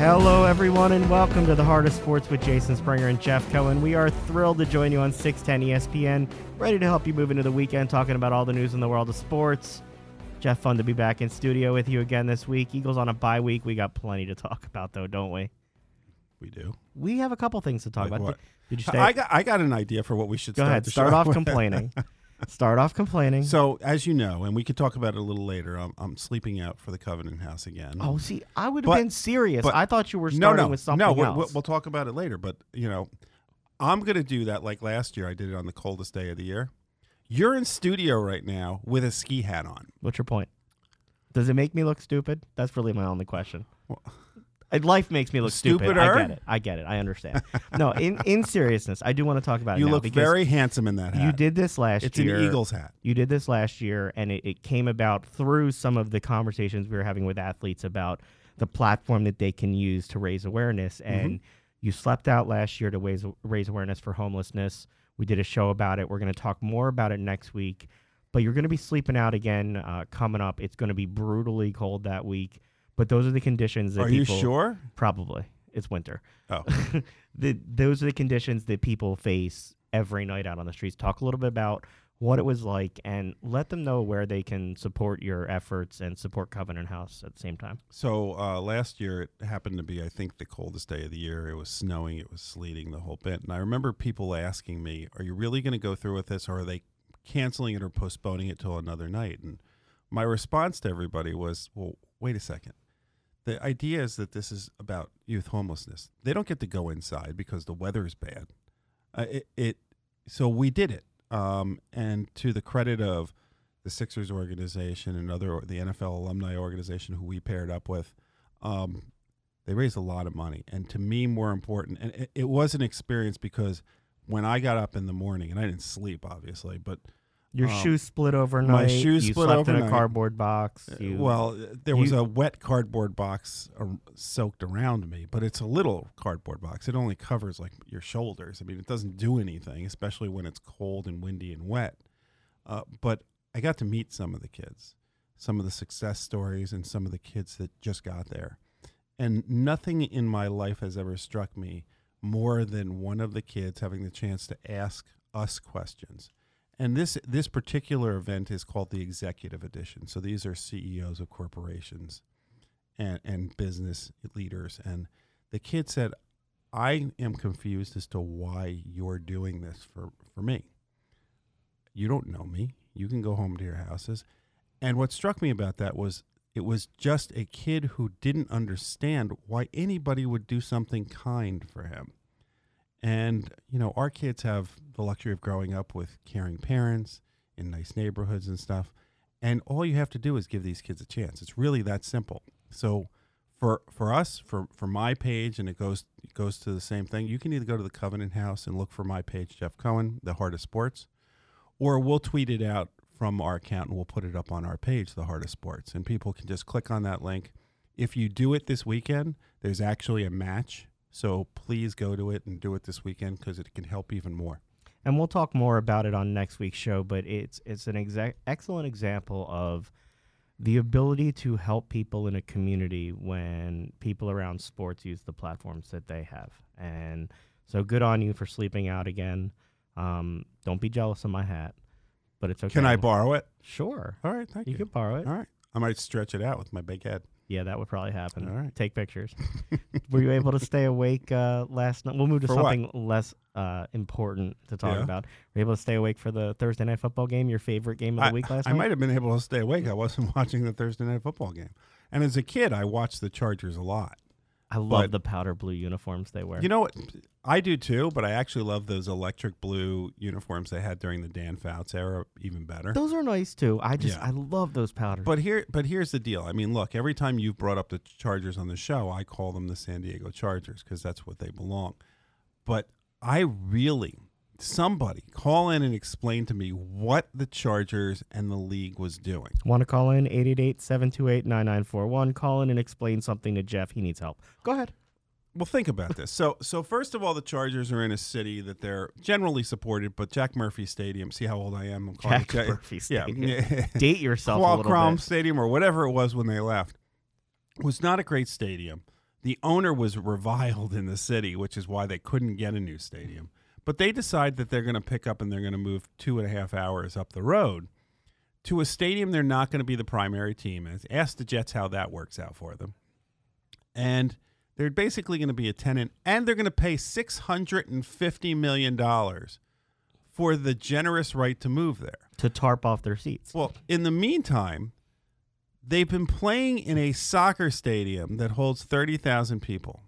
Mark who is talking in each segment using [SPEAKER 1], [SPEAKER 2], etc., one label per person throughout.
[SPEAKER 1] Hello, everyone, and welcome to the Heart of Sports with Jason Springer and Jeff Cohen. We are thrilled to join you on 610 ESPN, ready to help you move into the weekend talking about all the news in the world of sports. Jeff, fun to be back in studio with you again this week. Eagles on a bye week. We got plenty to talk about, though, don't we?
[SPEAKER 2] We do.
[SPEAKER 1] We have a couple things to talk
[SPEAKER 2] Like
[SPEAKER 1] about.
[SPEAKER 2] what?
[SPEAKER 1] Did you stay?
[SPEAKER 2] I got I got an idea for what we should
[SPEAKER 1] Go
[SPEAKER 2] start
[SPEAKER 1] ahead. Start off
[SPEAKER 2] with.
[SPEAKER 1] complaining. start off complaining.
[SPEAKER 2] So, as you know, and we could talk about it a little later, I'm, I'm sleeping out for the Covenant House again.
[SPEAKER 1] oh, see, I would have
[SPEAKER 2] But-
[SPEAKER 1] been serious.
[SPEAKER 2] but-
[SPEAKER 1] I thought you were
[SPEAKER 2] no,
[SPEAKER 1] starting
[SPEAKER 2] no,
[SPEAKER 1] with something
[SPEAKER 2] no. We'll,
[SPEAKER 1] else.
[SPEAKER 2] we'll, talk about it later. But you know, I'm going to do that like last year. I did it on the coldest day of the year. You're in studio right now with a ski hat on.
[SPEAKER 1] What's your point? Does it make me look stupid? That's really my only question.
[SPEAKER 2] Well-
[SPEAKER 1] Life makes me look stupid. I get it. I get it. I understand. no, in in seriousness, I do want to talk about it
[SPEAKER 2] You look very handsome in that hat.
[SPEAKER 1] You did this last
[SPEAKER 2] It's
[SPEAKER 1] year.
[SPEAKER 2] It's an Eagles hat.
[SPEAKER 1] You did this last year, and it, it came about through some of the conversations we were having with athletes about the platform that they can use to raise awareness.
[SPEAKER 2] Mm-hmm.
[SPEAKER 1] And you slept out last year to raise, raise awareness for homelessness. We did a show about it. We're going to talk more about it next week. But you're going to be sleeping out again uh, coming up. It's going to be brutally cold that week. But those are the conditions that
[SPEAKER 2] Are you
[SPEAKER 1] people
[SPEAKER 2] sure?
[SPEAKER 1] probably it's winter.
[SPEAKER 2] Oh.
[SPEAKER 1] the, those are the conditions that people face every night out on the streets. Talk a little bit about what it was like and let them know where they can support your efforts and support Covenant House at the same time.
[SPEAKER 2] So uh, last year it happened to be, I think, the coldest day of the year. It was snowing, it was sleeting, the whole bit. And I remember people asking me, "Are you really going to go through with this, or are they canceling it or postponing it till another night?" And my response to everybody was, "Well, wait a second. The idea is that this is about youth homelessness. They don't get to go inside because the weather is bad. Uh, it, it so we did it. Um, and to the credit of the Sixers organization and other the NFL alumni organization who we paired up with, um, they raised a lot of money. And to me, more important, and it, it was an experience because when I got up in the morning, and I didn't sleep obviously, but
[SPEAKER 1] Your
[SPEAKER 2] Um,
[SPEAKER 1] shoes split overnight.
[SPEAKER 2] My shoes
[SPEAKER 1] you
[SPEAKER 2] split
[SPEAKER 1] slept in a cardboard box. You,
[SPEAKER 2] well, there was
[SPEAKER 1] you-
[SPEAKER 2] a wet cardboard box uh, soaked around me, but it's a little cardboard box. It only covers like your shoulders. I mean, it doesn't do anything, especially when it's cold and windy and wet. Uh, but I got to meet some of the kids, some of the success stories, and some of the kids that just got there. And nothing in my life has ever struck me more than one of the kids having the chance to ask us questions. And this this particular event is called the Executive Edition. So these are CEOs of corporations and and business leaders. And the kid said, "I am confused as to why you're doing this for for me. You don't know me. You can go home to your houses." And what struck me about that was it was just a kid who didn't understand why anybody would do something kind for him. And, you know, our kids have the luxury of growing up with caring parents in nice neighborhoods and stuff. And all you have to do is give these kids a chance. It's really that simple. So for for us, for for my page, and it goes it goes to the same thing, you can either go to the Covenant House and look for my page, Jeff Cohen, the Heart of Sports, or we'll tweet it out from our account and we'll put it up on our page, the Heart of Sports. And people can just click on that link. If you do it this weekend, there's actually a match. So please go to it and do it this weekend because it can help even more.
[SPEAKER 1] and we'll talk more about it on next week's show. But it's it's an exact excellent example of the ability to help people in a community when people around sports use the platforms that they have. And so good on you for sleeping out again. Um, don't be jealous of my hat, but it's okay.
[SPEAKER 2] Can I borrow it?
[SPEAKER 1] Sure,
[SPEAKER 2] All right, thank
[SPEAKER 1] you
[SPEAKER 2] you.
[SPEAKER 1] can borrow it.
[SPEAKER 2] All right. I might stretch it out with my big head.
[SPEAKER 1] Yeah, that would probably happen.
[SPEAKER 2] All right.
[SPEAKER 1] Take pictures. Were you able to stay awake uh, last night? We'll move to
[SPEAKER 2] For what?
[SPEAKER 1] something less uh, important to talk
[SPEAKER 2] Yeah.
[SPEAKER 1] about. Were you able to stay awake for the Thursday night football game, your favorite game of the
[SPEAKER 2] I,
[SPEAKER 1] week last
[SPEAKER 2] I
[SPEAKER 1] night?
[SPEAKER 2] I might have been able to stay awake. I wasn't watching the Thursday night football game. And as a kid, I watched the Chargers a lot.
[SPEAKER 1] I love
[SPEAKER 2] but-
[SPEAKER 1] the powder blue uniforms they wear.
[SPEAKER 2] You know what? I do too, but I actually love those electric blue uniforms they had during the Dan Fouts era even better.
[SPEAKER 1] those are nice too. I just
[SPEAKER 2] Yeah.
[SPEAKER 1] I love those powders.
[SPEAKER 2] But here, but here's the deal. I mean, look, every time you've brought up the Chargers on the show, I call them the San Diego Chargers because that's what they belong. But I really, somebody call in and explain to me what the Chargers and the league was doing.
[SPEAKER 1] Want to call in 888-728-9941. Call in and explain something to Jeff. He needs help. Go ahead.
[SPEAKER 2] Well, think about this. So, so first of all, the Chargers are in a city that they're generally supported, but Jack Murphy Stadium. See how old I am? I'm calling
[SPEAKER 1] Jack
[SPEAKER 2] it
[SPEAKER 1] Murphy Stadium.
[SPEAKER 2] yeah.
[SPEAKER 1] Date yourself a little
[SPEAKER 2] Qualcomm. Stadium or whatever it was when they left was not a great stadium. The owner was reviled in the city, which is why they couldn't get a new stadium. But they decide that they're going to pick up and they're going to move two and a half hours up the road to a stadium they're not going to be the primary team in. Ask the Jets how that works out for them. And they're basically going to be a tenant, and they're going to pay $650 million for the generous right to move there.
[SPEAKER 1] to tarp off their seats.
[SPEAKER 2] Well, in the meantime, they've been playing in a soccer stadium that holds 30,000 people,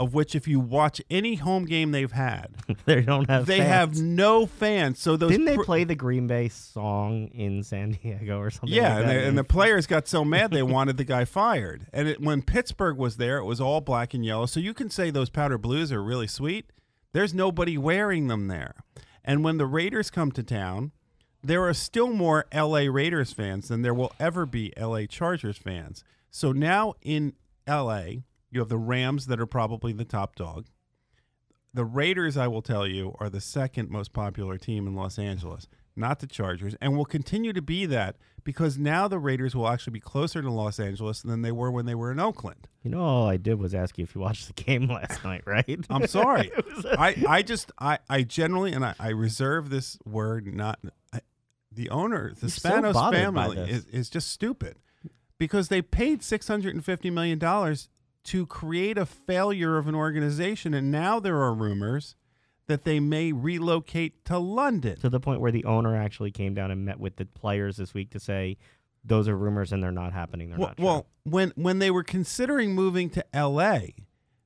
[SPEAKER 2] of which, if you watch any home game they've had,
[SPEAKER 1] they don't have.
[SPEAKER 2] they
[SPEAKER 1] fans.
[SPEAKER 2] have no fans. So those
[SPEAKER 1] Didn't they
[SPEAKER 2] pr-
[SPEAKER 1] play the Green Bay song in San Diego or something?
[SPEAKER 2] Yeah,
[SPEAKER 1] like
[SPEAKER 2] and, they, and the players got so mad they wanted the guy fired. And it, when Pittsburgh was there, it was all black and yellow. So you can say those powder blues are really sweet. There's nobody wearing them there. And when the Raiders come to town, there are still more LA Raiders fans than there will ever be LA Chargers fans. So now in LA, you have the Rams that are probably the top dog. The Raiders, I will tell you, are the second most popular team in Los Angeles, not the Chargers, and will continue to be that because now the Raiders will actually be closer to Los Angeles than they were when they were in Oakland.
[SPEAKER 1] You know, all I did was ask you if you watched the game last night, right?
[SPEAKER 2] I'm sorry.
[SPEAKER 1] It was a-
[SPEAKER 2] I, I just I, I generally and I, I reserve this word not I, the owner the
[SPEAKER 1] You're
[SPEAKER 2] Spanos
[SPEAKER 1] by
[SPEAKER 2] family is, is just stupid because they paid six hundred and fifty million dollars to create a failure of an organization and now there are rumors that they may relocate to London.
[SPEAKER 1] to the point where the owner actually came down and met with the players this week to say those are rumors and they're not happening. They're
[SPEAKER 2] Well,
[SPEAKER 1] not true.
[SPEAKER 2] well, when when they were considering moving to L.A.,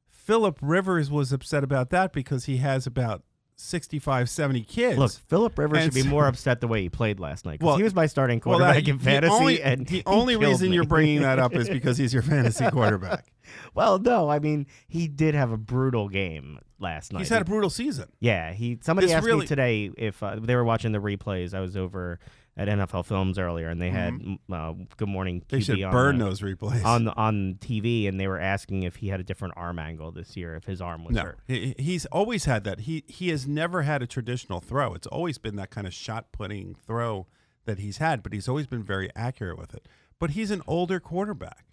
[SPEAKER 2] Philip Rivers was upset about that because he has about 65, 70 kids.
[SPEAKER 1] Look, Philip Rivers
[SPEAKER 2] And
[SPEAKER 1] should be
[SPEAKER 2] so-
[SPEAKER 1] more upset the way he played last night.
[SPEAKER 2] Well,
[SPEAKER 1] he was my starting
[SPEAKER 2] Well,
[SPEAKER 1] quarterback
[SPEAKER 2] that-
[SPEAKER 1] in fantasy,
[SPEAKER 2] the only,
[SPEAKER 1] and
[SPEAKER 2] the only reason
[SPEAKER 1] me.
[SPEAKER 2] you're bringing that up is because he's your fantasy quarterback.
[SPEAKER 1] Well, no, I mean he did have a brutal game last night.
[SPEAKER 2] He's had a brutal season.
[SPEAKER 1] yeah, he. Somebody
[SPEAKER 2] This
[SPEAKER 1] asked
[SPEAKER 2] really-
[SPEAKER 1] me today if uh, they were watching the replays. I was over at NFL Films earlier, and they had uh, Good Morning
[SPEAKER 2] Mm-hmm. They
[SPEAKER 1] QB
[SPEAKER 2] should
[SPEAKER 1] on
[SPEAKER 2] burn
[SPEAKER 1] the-
[SPEAKER 2] those replays.
[SPEAKER 1] on the, on TV, and they were asking if he had a different arm angle this year, if his arm was
[SPEAKER 2] no,
[SPEAKER 1] hurt.
[SPEAKER 2] he, he's always had that. He he has never had a traditional throw. It's always been that kind of shot putting throw that he's had, but he's always been very accurate with it. But he's an older quarterback,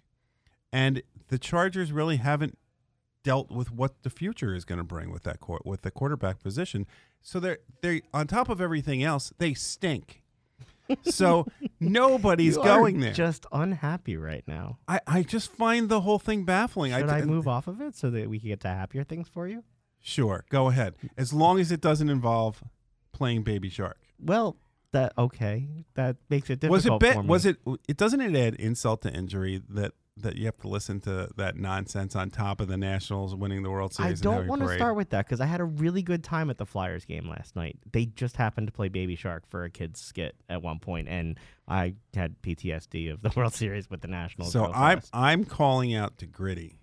[SPEAKER 2] and the Chargers really haven't dealt with what the future is going to bring with that court with the quarterback position. So they're they on top of everything else, they stink. So nobody's
[SPEAKER 1] You
[SPEAKER 2] going there.
[SPEAKER 1] Just unhappy right now.
[SPEAKER 2] I, I just find the whole thing baffling.
[SPEAKER 1] Should I, move off of it so that we can get to happier things for you?
[SPEAKER 2] Sure, go ahead. As long as it doesn't involve playing Baby Shark.
[SPEAKER 1] Well, that okay. That makes it difficult
[SPEAKER 2] Was it
[SPEAKER 1] me.
[SPEAKER 2] Was it? It doesn't it add insult to injury that that you have to listen to that nonsense on top of the Nationals winning the World Series. I
[SPEAKER 1] don't want to start with that because I had a really good time at the Flyers game last night. They just happened to play Baby Shark for a kid's skit at one point, and I had PTSD of the World Series with the Nationals.
[SPEAKER 2] So I'm. I'm calling out to Gritty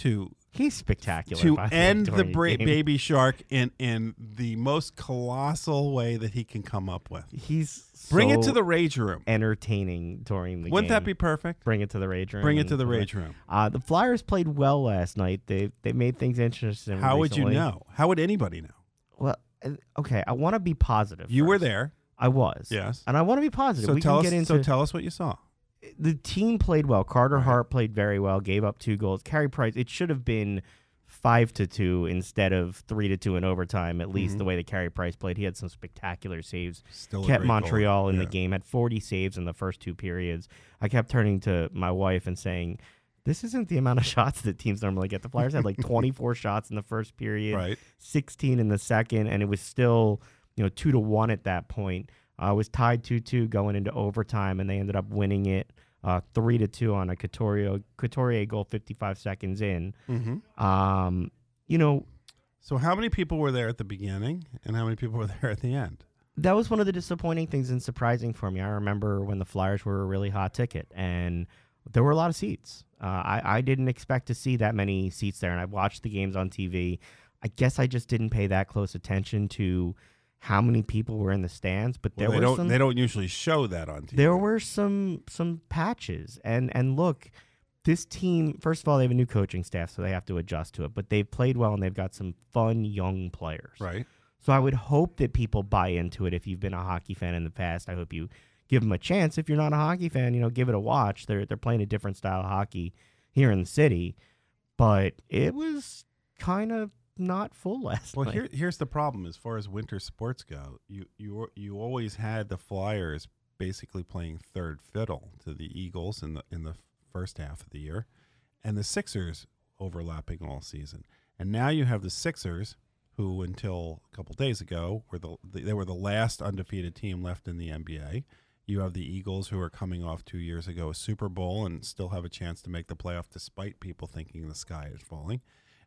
[SPEAKER 2] to
[SPEAKER 1] he's spectacular.
[SPEAKER 2] to
[SPEAKER 1] the
[SPEAKER 2] end the bra- Baby Shark in in the most colossal way that he can come up with.
[SPEAKER 1] He's
[SPEAKER 2] Bring it to the rage room.
[SPEAKER 1] entertaining during the
[SPEAKER 2] Wouldn't
[SPEAKER 1] game.
[SPEAKER 2] that be perfect?
[SPEAKER 1] Bring it to the rage room.
[SPEAKER 2] Bring it to the rage room.
[SPEAKER 1] Uh, the Flyers played well last night. They they made things interesting.
[SPEAKER 2] How would you know? How would anybody know?
[SPEAKER 1] Well, uh, okay. I want to be positive.
[SPEAKER 2] You were there.
[SPEAKER 1] I was.
[SPEAKER 2] Yes.
[SPEAKER 1] And I want to be positive.
[SPEAKER 2] So
[SPEAKER 1] we
[SPEAKER 2] tell
[SPEAKER 1] can
[SPEAKER 2] us.
[SPEAKER 1] into
[SPEAKER 2] so tell us what you saw.
[SPEAKER 1] The team played well. Carter. Hart played very well. Gave up two goals. Carey Price. It should have been five to two instead of three to two in overtime. At least
[SPEAKER 2] Mhm.
[SPEAKER 1] the way that Carey Price played, he had some spectacular saves.
[SPEAKER 2] Still
[SPEAKER 1] kept
[SPEAKER 2] great goal.
[SPEAKER 1] Montreal in
[SPEAKER 2] Yeah.
[SPEAKER 1] the game. Had 40 saves in the first two periods. I kept turning to my wife and saying. This isn't the amount of shots that teams normally get. The Flyers had like 24 shots in the first period.
[SPEAKER 2] Right.
[SPEAKER 1] 16 in the second, and it was still, you know, two to one at that point. Uh, was tied 2 2 going into overtime, and they ended up winning it uh, 3 to 2 on a Couturier, Couturier goal 55 seconds in.
[SPEAKER 2] Mm-hmm.
[SPEAKER 1] Um, you know,
[SPEAKER 2] So how many people were there at the beginning, and how many people were there at the end?
[SPEAKER 1] that was one of the disappointing things and surprising for me. I remember when the Flyers were a really hot ticket, and there were a lot of seats. Uh, I, I didn't expect to see that many seats there, and I watched the games on TV. I guess I just didn't pay that close attention to how many people were in the stands, but
[SPEAKER 2] Well,
[SPEAKER 1] there
[SPEAKER 2] they
[SPEAKER 1] were
[SPEAKER 2] don't.
[SPEAKER 1] some.
[SPEAKER 2] They don't usually show that on TV.
[SPEAKER 1] there were some some patches, and and look, this team. First of all, they have a new coaching staff, so they have to adjust to it. But they've played well, and they've got some fun young players.
[SPEAKER 2] right.
[SPEAKER 1] So I would hope that people buy into it. If you've been a hockey fan in the past, I hope you give them a chance. If you're not a hockey fan, you know, give it a watch. They're they're playing a different style of hockey here in the city. but it was kind of not full last
[SPEAKER 2] Well,
[SPEAKER 1] night.
[SPEAKER 2] here, here's the problem as far as winter sports go. You you you always had the Flyers basically playing third fiddle to the Eagles in the in the first half of the year, and the Sixers overlapping all season. And now you have the Sixers, who until a couple days ago were the they were the last undefeated team left in the NBA. You have the Eagles, who are coming off two years ago a Super Bowl and still have a chance to make the playoff despite people thinking the sky is falling.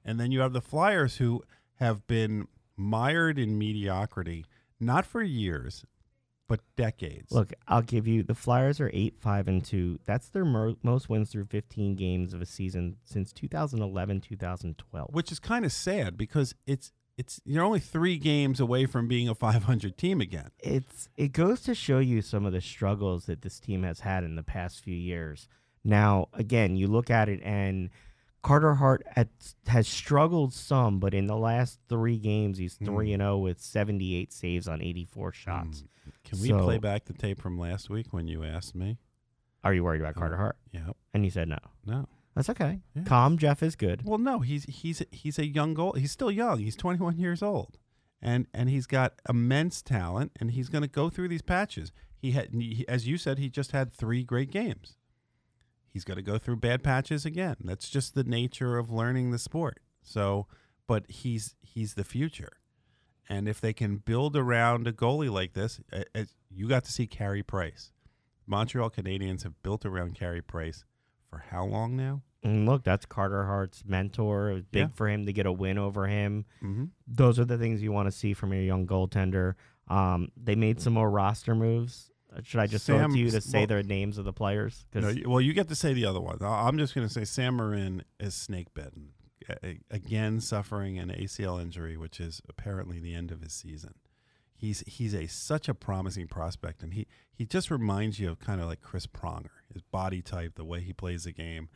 [SPEAKER 2] And then you have the Flyers, who have been mired in mediocrity, not for years, but decades.
[SPEAKER 1] Look, I'll give you the Flyers are eight five and two. That's their mo- most wins through 15 games of a season since 2011 2012.
[SPEAKER 2] which is kind of sad because it's it's you're only three games away from being a 500 team again.
[SPEAKER 1] it's it goes to show you some of the struggles that this team has had in the past few years. Now, again, you look at it and Carter Hart at, has struggled some, but in the last three games, he's
[SPEAKER 2] Hmm.
[SPEAKER 1] three and zero with 78 saves on 84 shots.
[SPEAKER 2] Can we
[SPEAKER 1] So-
[SPEAKER 2] play back the tape from last week when you asked me?
[SPEAKER 1] Are you worried about Carter
[SPEAKER 2] Oh.
[SPEAKER 1] Hart?
[SPEAKER 2] Yeah,
[SPEAKER 1] And you said no.
[SPEAKER 2] no.
[SPEAKER 1] That's okay.
[SPEAKER 2] Yeah.
[SPEAKER 1] Calm Jeff is good.
[SPEAKER 2] Well, no, he's he's he's a young goal. He's still young. He's 21 years old, and and he's got immense talent, and he's going to go through these patches. He had, he, as you said, he just had three great games. He's going to go through bad patches again. That's just the nature of learning the sport. So, but he's he's the future, and if they can build around a goalie like this, you got to see Carey Price. Montreal Canadiens have built around Carey Price for how long now?
[SPEAKER 1] And look, that's Carter Hart's mentor. It was big
[SPEAKER 2] Yeah.
[SPEAKER 1] for him to get a win over him.
[SPEAKER 2] Mm-hmm.
[SPEAKER 1] Those are the things you want to see from your young goaltender. Um, they made some more roster moves. Should I just throw it to you to say
[SPEAKER 2] well-
[SPEAKER 1] their names of the players?
[SPEAKER 2] No, well, you get to say the other one. I'm just going to say Sam Morin is snake bitten. Again, suffering an ACL injury, which is apparently the end of his season. He's he's a such a promising prospect, and he he just reminds you of kind of like Chris Pronger, his body type, the way he plays the game,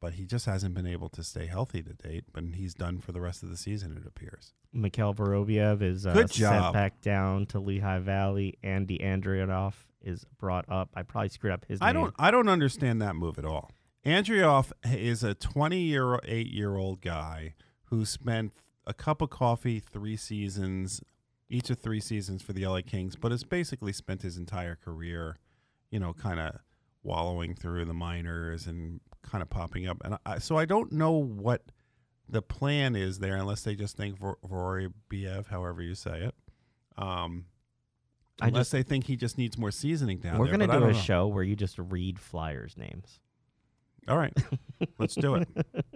[SPEAKER 2] but he just hasn't been able to stay healthy to date. But he's done for the rest of the season, it appears.
[SPEAKER 1] Mikhail Vorobyev is uh, sent back down to Lehigh Valley. Andy Andreoff is brought up. I probably screwed up his
[SPEAKER 2] I
[SPEAKER 1] name.
[SPEAKER 2] don't I don't understand that move at all. Andreoff is a 20 year 8 year old guy who spent a cup of coffee 3 seasons each of 3 seasons for the LA Kings but has basically spent his entire career, you know, kind of wallowing through the minors and kind of popping up and I, so I don't know what the plan is there unless they just think Vor- Vorobyev, however you say it. Um
[SPEAKER 1] I
[SPEAKER 2] unless
[SPEAKER 1] just-
[SPEAKER 2] they think he just needs more seasoning down
[SPEAKER 1] We're
[SPEAKER 2] there.
[SPEAKER 1] gonna do a
[SPEAKER 2] know.
[SPEAKER 1] show where you just read Flyers names.
[SPEAKER 2] All right. Let's do it.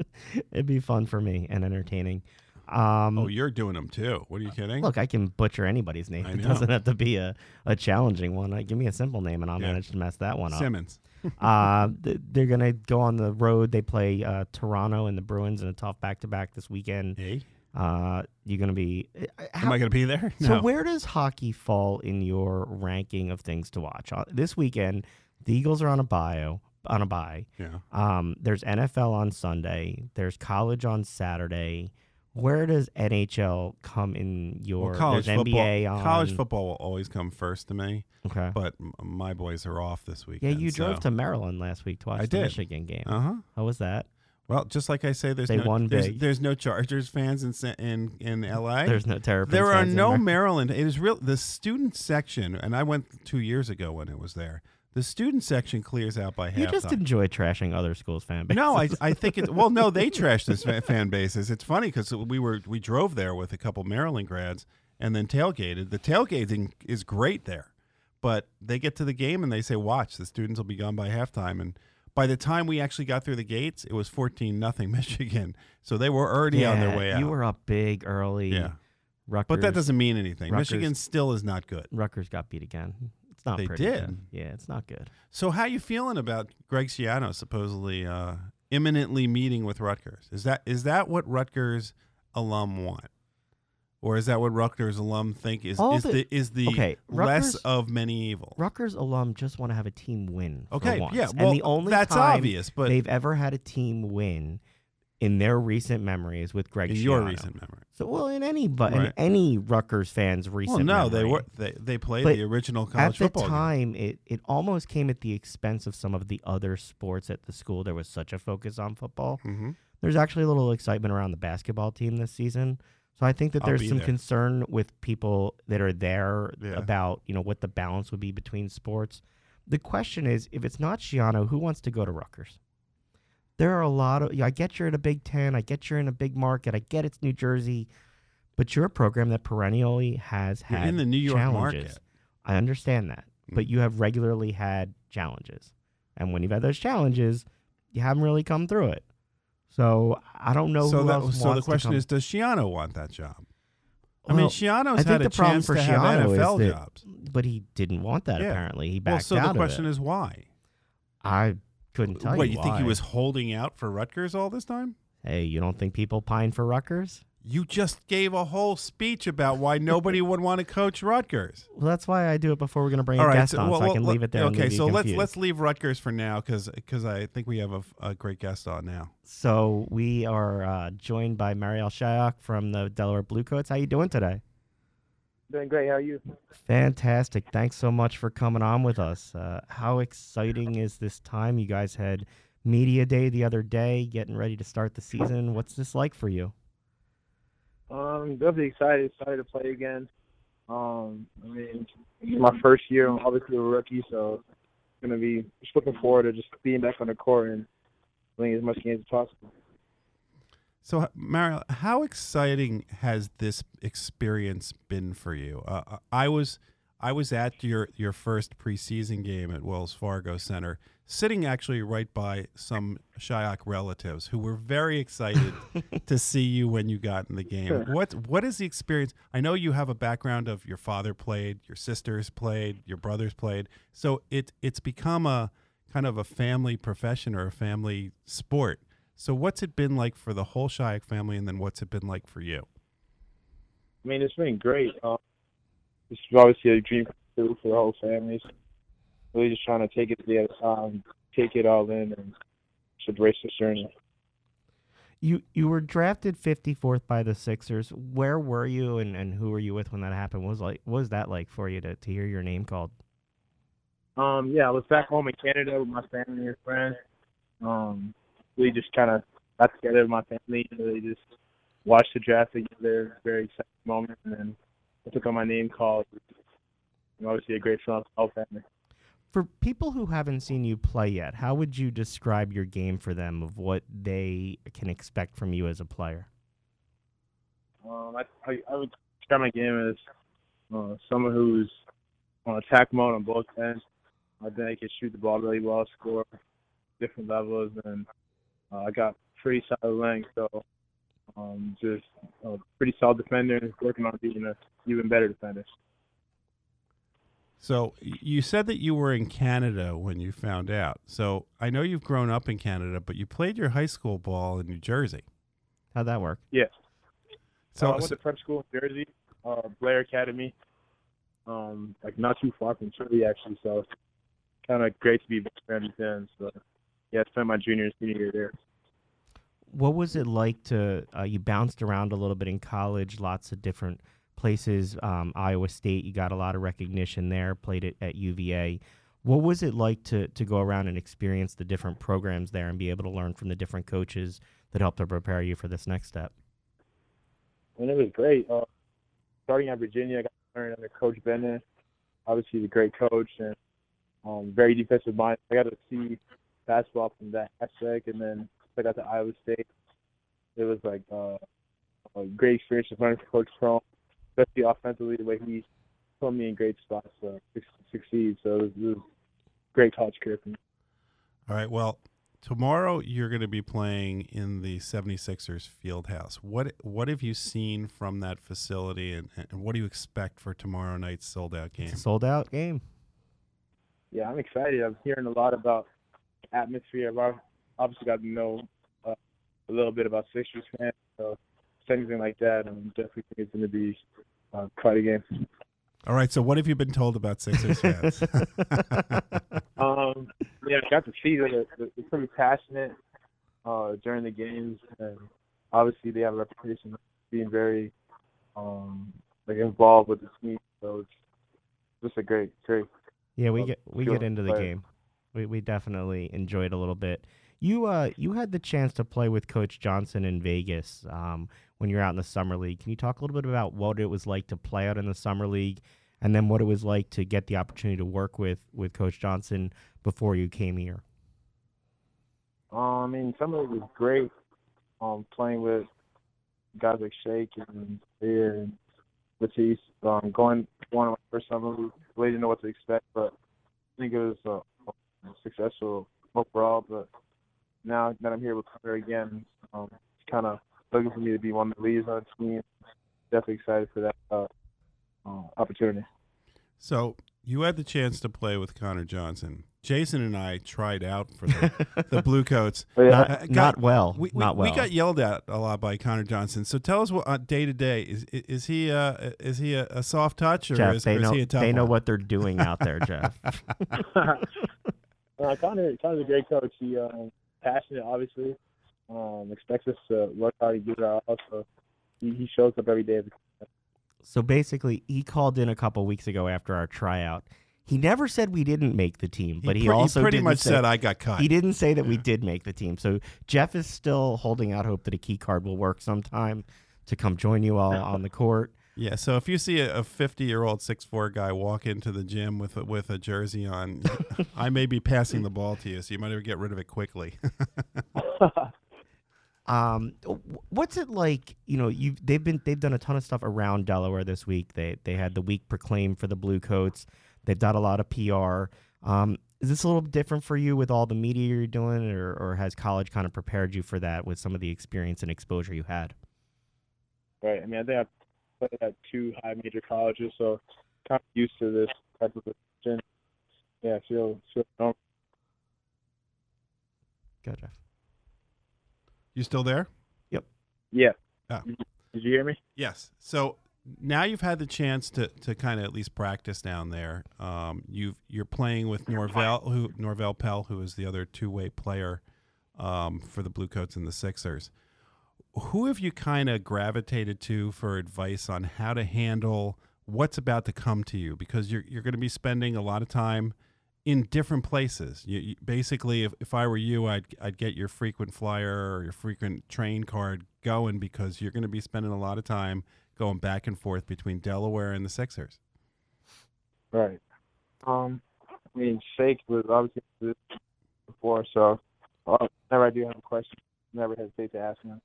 [SPEAKER 1] It'd be fun for me and entertaining. Um,
[SPEAKER 2] Oh, you're doing them too. What are you kidding?
[SPEAKER 1] Look, I can butcher anybody's name.
[SPEAKER 2] I
[SPEAKER 1] It
[SPEAKER 2] know.
[SPEAKER 1] doesn't have to be a, a challenging one. Like, give me a simple name, and I'll
[SPEAKER 2] Yeah.
[SPEAKER 1] manage to mess that one up.
[SPEAKER 2] Simmons.
[SPEAKER 1] uh, they're gonna go on the road. They play uh, Toronto and the Bruins in a tough back to back this weekend.
[SPEAKER 2] Hey,
[SPEAKER 1] Uh, you're gonna be. uh,
[SPEAKER 2] am I going to be there?
[SPEAKER 1] so where does hockey fall in your ranking of things to watch uh, this weekend? The Eagles are on a bio on a bye.
[SPEAKER 2] yeah.
[SPEAKER 1] Um, there's NFL on Sunday. There's college on Saturday. Where does NHL come in your?
[SPEAKER 2] Well, college football.
[SPEAKER 1] NBA on
[SPEAKER 2] College football will always come first to me,
[SPEAKER 1] Okay.
[SPEAKER 2] but m- my boys are off this weekend.
[SPEAKER 1] Yeah, you drove to Maryland last week to watch
[SPEAKER 2] I
[SPEAKER 1] the
[SPEAKER 2] did.
[SPEAKER 1] Michigan game.
[SPEAKER 2] Uh huh.
[SPEAKER 1] How was that?
[SPEAKER 2] Well, just like I say, there's
[SPEAKER 1] They
[SPEAKER 2] no,
[SPEAKER 1] won
[SPEAKER 2] there's,
[SPEAKER 1] big.
[SPEAKER 2] there's no Chargers fans in in in LA.
[SPEAKER 1] There's no Terrapins
[SPEAKER 2] there are no
[SPEAKER 1] there.
[SPEAKER 2] Maryland. It is real. The student section, and I went two years ago when it was there. The student section clears out by
[SPEAKER 1] half.
[SPEAKER 2] You
[SPEAKER 1] just enjoy trashing other schools' fan bases.
[SPEAKER 2] No, I I think it's well. No, they trashed this fan bases. It's funny because we were we drove there with a couple Maryland grads and then tailgated. The tailgating is great there, but they get to the game and they say, "Watch, the students will be gone by halftime." And by the time we actually got through the gates, it was fourteen nothing Michigan. So they were already
[SPEAKER 1] yeah,
[SPEAKER 2] on their way out.
[SPEAKER 1] You were up big early.
[SPEAKER 2] yeah,
[SPEAKER 1] Rutgers,
[SPEAKER 2] but that doesn't mean anything.
[SPEAKER 1] Rutgers-
[SPEAKER 2] Michigan still is not good.
[SPEAKER 1] Rutgers got beat again. It's not
[SPEAKER 2] They
[SPEAKER 1] pretty.
[SPEAKER 2] did?
[SPEAKER 1] Jeff. Yeah, it's not good.
[SPEAKER 2] So how you feeling about Greg Schiano supposedly uh, imminently meeting with Rutgers? Is that is that what Rutgers alum want, or is that what Rutgers alum think is
[SPEAKER 1] All
[SPEAKER 2] is
[SPEAKER 1] the-
[SPEAKER 2] the, is the
[SPEAKER 1] okay,
[SPEAKER 2] less
[SPEAKER 1] Rutgers-
[SPEAKER 2] of many evil?
[SPEAKER 1] Rutgers alum just want to have a team win. for
[SPEAKER 2] Okay,
[SPEAKER 1] once.
[SPEAKER 2] yeah, well,
[SPEAKER 1] and the only
[SPEAKER 2] that's
[SPEAKER 1] time
[SPEAKER 2] obvious, but
[SPEAKER 1] they've ever had a team win in their recent memories with Greg
[SPEAKER 2] In your recent memory.
[SPEAKER 1] So well, in any but in any Rutgers fans' recent.
[SPEAKER 2] Well, no, they were they they played
[SPEAKER 1] But
[SPEAKER 2] the original college football.
[SPEAKER 1] at the
[SPEAKER 2] football game.
[SPEAKER 1] time it, it almost came at the expense of some of the other sports at the school there was such a focus on football
[SPEAKER 2] Mhm.
[SPEAKER 1] there's actually a little excitement around the basketball team this season so i think that
[SPEAKER 2] I'll
[SPEAKER 1] there's some
[SPEAKER 2] there.
[SPEAKER 1] concern with people that are there
[SPEAKER 2] Yeah.
[SPEAKER 1] about you know what the balance would be between sports the question is if it's not Schiano, who wants to go to Rutgers? There are a lot of. I get you're in a Big Ten. I get you're in a big market. I get it's New Jersey, but you're a program that perennially has
[SPEAKER 2] You're
[SPEAKER 1] had
[SPEAKER 2] in the New York
[SPEAKER 1] challenges.
[SPEAKER 2] market.
[SPEAKER 1] I understand that, but
[SPEAKER 2] Mm.
[SPEAKER 1] you have regularly had challenges, and when you've had those challenges, you haven't really come through it. So I don't know
[SPEAKER 2] So
[SPEAKER 1] who
[SPEAKER 2] that
[SPEAKER 1] else
[SPEAKER 2] so the question is, does Schiano want that job? I mean, Schiano's
[SPEAKER 1] I think
[SPEAKER 2] had a
[SPEAKER 1] the problem
[SPEAKER 2] chance
[SPEAKER 1] for
[SPEAKER 2] to have NFL
[SPEAKER 1] that-
[SPEAKER 2] jobs.
[SPEAKER 1] but he didn't want that.
[SPEAKER 2] Yeah.
[SPEAKER 1] Apparently, he backed
[SPEAKER 2] Well, so the question is why?
[SPEAKER 1] I couldn't tell
[SPEAKER 2] what
[SPEAKER 1] you.
[SPEAKER 2] you think he was holding out for Rutgers all this time?
[SPEAKER 1] Hey, you don't think people pine for Rutgers?
[SPEAKER 2] You just gave a whole speech about why nobody would want to coach Rutgers.
[SPEAKER 1] Well, that's why I do it before we're going to bring
[SPEAKER 2] All
[SPEAKER 1] a
[SPEAKER 2] right,
[SPEAKER 1] guest
[SPEAKER 2] so,
[SPEAKER 1] on,
[SPEAKER 2] well,
[SPEAKER 1] so I can
[SPEAKER 2] let-
[SPEAKER 1] leave it there. and
[SPEAKER 2] Okay,
[SPEAKER 1] leave you
[SPEAKER 2] so let's let's leave Rutgers for now because because I think we have a, a great guest on now.
[SPEAKER 1] So we are uh, joined by Marial Shayok from the Delaware Bluecoats. How you doing today?
[SPEAKER 3] Doing great. How are you?
[SPEAKER 1] Fantastic. Thanks so much for coming on with us. Uh, how exciting is this time? You guys had media day the other day, getting ready to start the season. What's this like for you?
[SPEAKER 3] Um, definitely excited. Excited to play again. Um, I mean, it's my first year. I'm obviously a rookie, so it's gonna be just looking forward to just being back on the court and playing as much games as possible.
[SPEAKER 2] So, Mario, how exciting has this experience been for you? Uh, I was I was at your your first preseason game at Wells Fargo Center, sitting actually right by some Shayok relatives who were very excited to see you when you got in the game.
[SPEAKER 3] Sure.
[SPEAKER 2] What what is the experience? I know you have a background of your father played, your sisters played, your brothers played, so it it's become a kind of a family profession or a family sport. So what's it been like for the whole Shayok family, and then what's it been like for you?
[SPEAKER 3] I mean, it's been great. Um, it's obviously a dream for the whole family. So really, just trying to take it to the other side, take it all in, and just embrace this journey.
[SPEAKER 1] You you were drafted 54th by the Sixers. Where were you and, and who were you with when that happened? What was like what was that like for you to, to hear your name called?
[SPEAKER 3] Um, yeah, I was back home in Canada with my family and friends. Um, we just kind of got together with my family and really just watched the draft together. Very exciting moment, and then I took on my name call. And obviously, a great for family.
[SPEAKER 1] For people who haven't seen you play yet, how would you describe your game for them of what they can expect from you as a player?
[SPEAKER 3] Um, I, I, I would describe my game as uh, someone who's on attack mode on both ends. I think I can shoot the ball really well, score different levels, and uh, I got pretty solid length. So um, just a pretty solid defender and working on being a even better defender.
[SPEAKER 2] So you said that you were in Canada when you found out. So I know you've grown up in Canada, but you played your high school ball in New Jersey.
[SPEAKER 1] How'd that work?
[SPEAKER 3] Yeah.
[SPEAKER 2] So,
[SPEAKER 3] uh, I went to prep school in Jersey, uh, Blair Academy, um, like not too far from Philly actually. So kind of great to be back there then. So yeah, I spent my junior and senior year there.
[SPEAKER 1] What was it like to uh, you bounced around a little bit in college, lots of different places. Um, Iowa State, you got a lot of recognition there. Played it at UVA. What was it like to to go around and experience the different programs there and be able to learn from the different coaches that helped to prepare you for this next step?
[SPEAKER 3] And it was great. Uh, starting at Virginia, I got to learn under Coach Bennett. Obviously, he's a great coach and um, very defensive mind. I got to see basketball from that aspect, and then I got to Iowa State. It was like uh, a great experience just learning from Coach Prohm, especially offensively, the way he put me in great spots to suc- succeed. So it was, it was a great college career for me.
[SPEAKER 2] all right. Well, tomorrow you're going to be playing in the 76ers field house. What what have you seen from that facility, and, and what do you expect for tomorrow night's sold out game?
[SPEAKER 1] It's a sold out game.
[SPEAKER 3] Yeah, I'm excited. I'm hearing a lot about atmosphere. I've obviously got to know uh, a little bit about Sixers fans. So, anything like that, I'm definitely think it's going to be uh, quite a game.
[SPEAKER 2] All right. So what have you been told about Sixers fans?
[SPEAKER 3] Um, yeah, I got to see that they're, they're pretty passionate. uh, during the games, and obviously they have a reputation of being very um, like involved with the team. So it's just a great, great.
[SPEAKER 1] Yeah, we
[SPEAKER 3] uh,
[SPEAKER 1] get we get into the
[SPEAKER 3] player.
[SPEAKER 1] game. We we definitely enjoyed a little bit. You uh you had the chance to play with Coach Johnson in Vegas um, when you're out in the summer league. Can you talk a little bit about what it was like to play out in the summer league, and then what it was like to get the opportunity to work with with Coach Johnson before you came here?
[SPEAKER 3] Um, I mean, summer league was great. Um, playing with guys like Shake and Zhaire and Matisse. Um, going going on my first summer league, really didn't know what to expect, but I think it was uh, successful overall. But now that I'm here with Connor again, um, it's kind of looking for me to be one of the leaders on the team. Definitely excited for that uh, uh, opportunity.
[SPEAKER 2] So you had the chance to play with Connor Johnson. Jason and I tried out for the, the Blue Coats.
[SPEAKER 1] Not,
[SPEAKER 2] Uh, got-
[SPEAKER 1] not well.
[SPEAKER 2] We, we,
[SPEAKER 1] not well.
[SPEAKER 2] we got yelled at a lot by Connor Johnson. So tell us what uh, day to day is is he uh, is he a, a soft touch or
[SPEAKER 1] Jeff,
[SPEAKER 2] is,
[SPEAKER 1] they
[SPEAKER 2] or is
[SPEAKER 1] know
[SPEAKER 2] he a tough
[SPEAKER 1] they know
[SPEAKER 2] one?
[SPEAKER 1] what they're doing out there, Jeff.
[SPEAKER 3] uh, Connor, Connor's a great coach. He um, passionate, obviously. Um, expects us to work hard and give it our all. So he, he shows up every day.
[SPEAKER 1] So basically, he called in a couple weeks ago after our tryout. He never said we didn't make the team, but he,
[SPEAKER 2] pre-
[SPEAKER 1] also
[SPEAKER 2] pretty
[SPEAKER 1] didn't
[SPEAKER 2] much
[SPEAKER 1] say,
[SPEAKER 2] said I got cut.
[SPEAKER 1] he didn't say that we did make the team. So Jeff is still holding out hope that a key card will work sometime to come join you all on the court.
[SPEAKER 2] Yeah, so if you see a 50 year old six four guy walk into the gym with a, with a jersey on, I may be passing the ball to you, so you might have to get rid of it quickly.
[SPEAKER 1] Um, what's it like? You know, you they've been they've done a ton of stuff around Delaware this week. They they had the week proclaimed for the Blue Coats. They've done a lot of PR. Um, is this a little different for you with all the media you're doing, or or has college kind of prepared you for that with some of the experience and exposure you had?
[SPEAKER 3] Right. I mean, I think I played at two high major colleges, so kind of used to this type of position. Yeah, I feel feel normal.
[SPEAKER 1] Go, Jeff.
[SPEAKER 2] you still there? Yep.
[SPEAKER 3] Yeah.
[SPEAKER 2] Oh.
[SPEAKER 3] Did, you, did you hear me?
[SPEAKER 2] Yes. So now you've had the chance to, to kind of at least practice down there. Um, you've you're playing with Norvell, who Norvell Pelle, who is the other two way player um, for the Bluecoats and the Sixers. Who have you kind of gravitated to for advice on how to handle what's about to come to you? Because you're you're going to be spending a lot of time in different places. You, you, basically, if, if I were you, I'd I'd get your frequent flyer or your frequent train card going because you're going to be spending a lot of time going back and forth between Delaware and the Sixers.
[SPEAKER 3] Right. Um, I mean, Shake was obviously before, so uh, whenever I do have a question, never hesitate to ask him.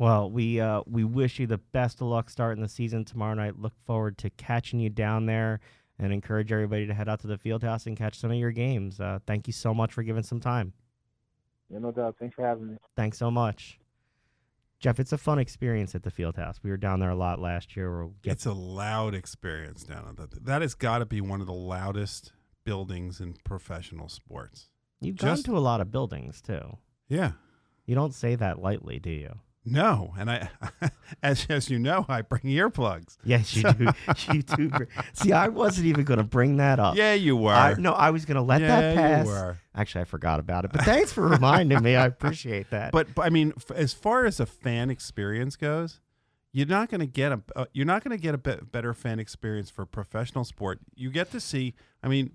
[SPEAKER 1] Well, we uh, we wish you the best of luck starting the season tomorrow night. Look forward to catching you down there, and encourage everybody to head out to the field house and catch some of your games. Uh, thank you so much for giving some time.
[SPEAKER 3] Yeah, no doubt. Thanks for having me.
[SPEAKER 1] Thanks so much, Jeff. It's a fun experience at the field house. We were down there a lot last year. We'll get
[SPEAKER 2] It's a loud experience down at that. That has got to be one of the loudest buildings in professional sports.
[SPEAKER 1] you've gone to a lot of buildings too.
[SPEAKER 2] Yeah.
[SPEAKER 1] You don't say that lightly, do you?
[SPEAKER 2] No, and I, as as you know, I bring earplugs.
[SPEAKER 1] Yes, you do. you do. See, I wasn't even going to bring that up.
[SPEAKER 2] Yeah, you were.
[SPEAKER 1] I, no, I was going to let
[SPEAKER 2] yeah,
[SPEAKER 1] that pass.
[SPEAKER 2] you were.
[SPEAKER 1] Actually, I forgot about it. But thanks for reminding me. I appreciate that.
[SPEAKER 2] But, but I mean, f- as far as a fan experience goes, you're not going to get a uh, you're not going to get a be- better fan experience for professional sport. You get to see. I mean,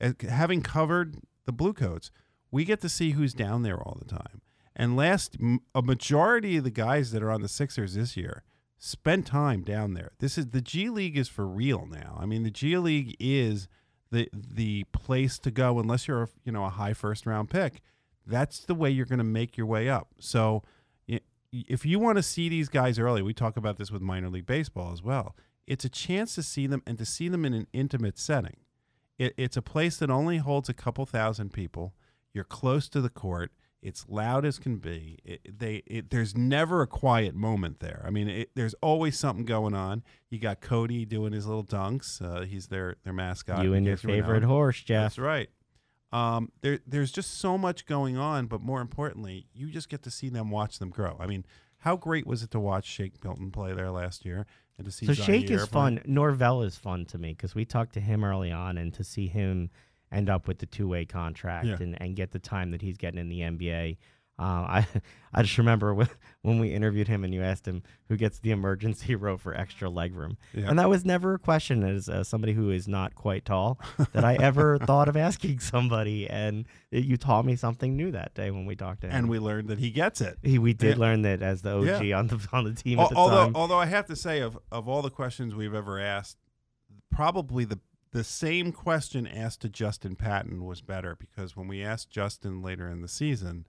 [SPEAKER 2] as- having covered the Bluecoats, we get to see who's down there all the time. And last, a majority of the guys that are on the Sixers this year spent time down there. This is the G League is for real now. I mean, the G League is the the place to go unless you're a, you know a high first round pick. That's the way you're going to make your way up. So if you want to see these guys early, we talk about this with minor league baseball as well. It's a chance to see them and to see them in an intimate setting. It, it's a place that only holds a couple thousand people. You're close to the court. It's loud as can be. It, they it, there's never a quiet moment there. I mean, it, there's always something going on. You got Cody doing his little dunks. Uh, he's their their mascot.
[SPEAKER 1] you and your favorite horse, Jeff.
[SPEAKER 2] That's right. Um, there, there's just so much going on, but more importantly, you just get to see them, watch them grow. I mean, how great was it to watch Shake Milton play there last year and to see
[SPEAKER 1] So Shake is fun. Norvell is fun to me because we talked to him early on, and to see him end up with the two way contract
[SPEAKER 2] Yeah.
[SPEAKER 1] and, and get the time that he's getting in the NBA. Uh, I I just remember when, when we interviewed him and you asked him who gets the emergency row for extra leg room,
[SPEAKER 2] Yeah.
[SPEAKER 1] and that was never a question as uh, somebody who is not quite tall that I ever thought of asking somebody. And it- you taught me something new that day when we talked to him.
[SPEAKER 2] and we learned that he gets it.
[SPEAKER 1] he, we did
[SPEAKER 2] Yeah.
[SPEAKER 1] learn that as the OG on the on the team
[SPEAKER 2] Al-
[SPEAKER 1] at the
[SPEAKER 2] although,
[SPEAKER 1] time.
[SPEAKER 2] although I have to say, of of all the questions we've ever asked, probably the the same question asked to Justin Patton was better because when we asked Justin later in the season,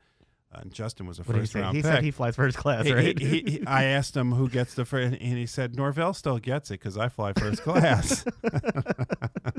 [SPEAKER 2] uh, and Justin was a
[SPEAKER 1] What
[SPEAKER 2] first round
[SPEAKER 1] He
[SPEAKER 2] pick.
[SPEAKER 1] said he flies first class,
[SPEAKER 2] He-
[SPEAKER 1] right?
[SPEAKER 2] he- he- he- I asked him who gets the first, and he said Norvell still gets it because I fly first class.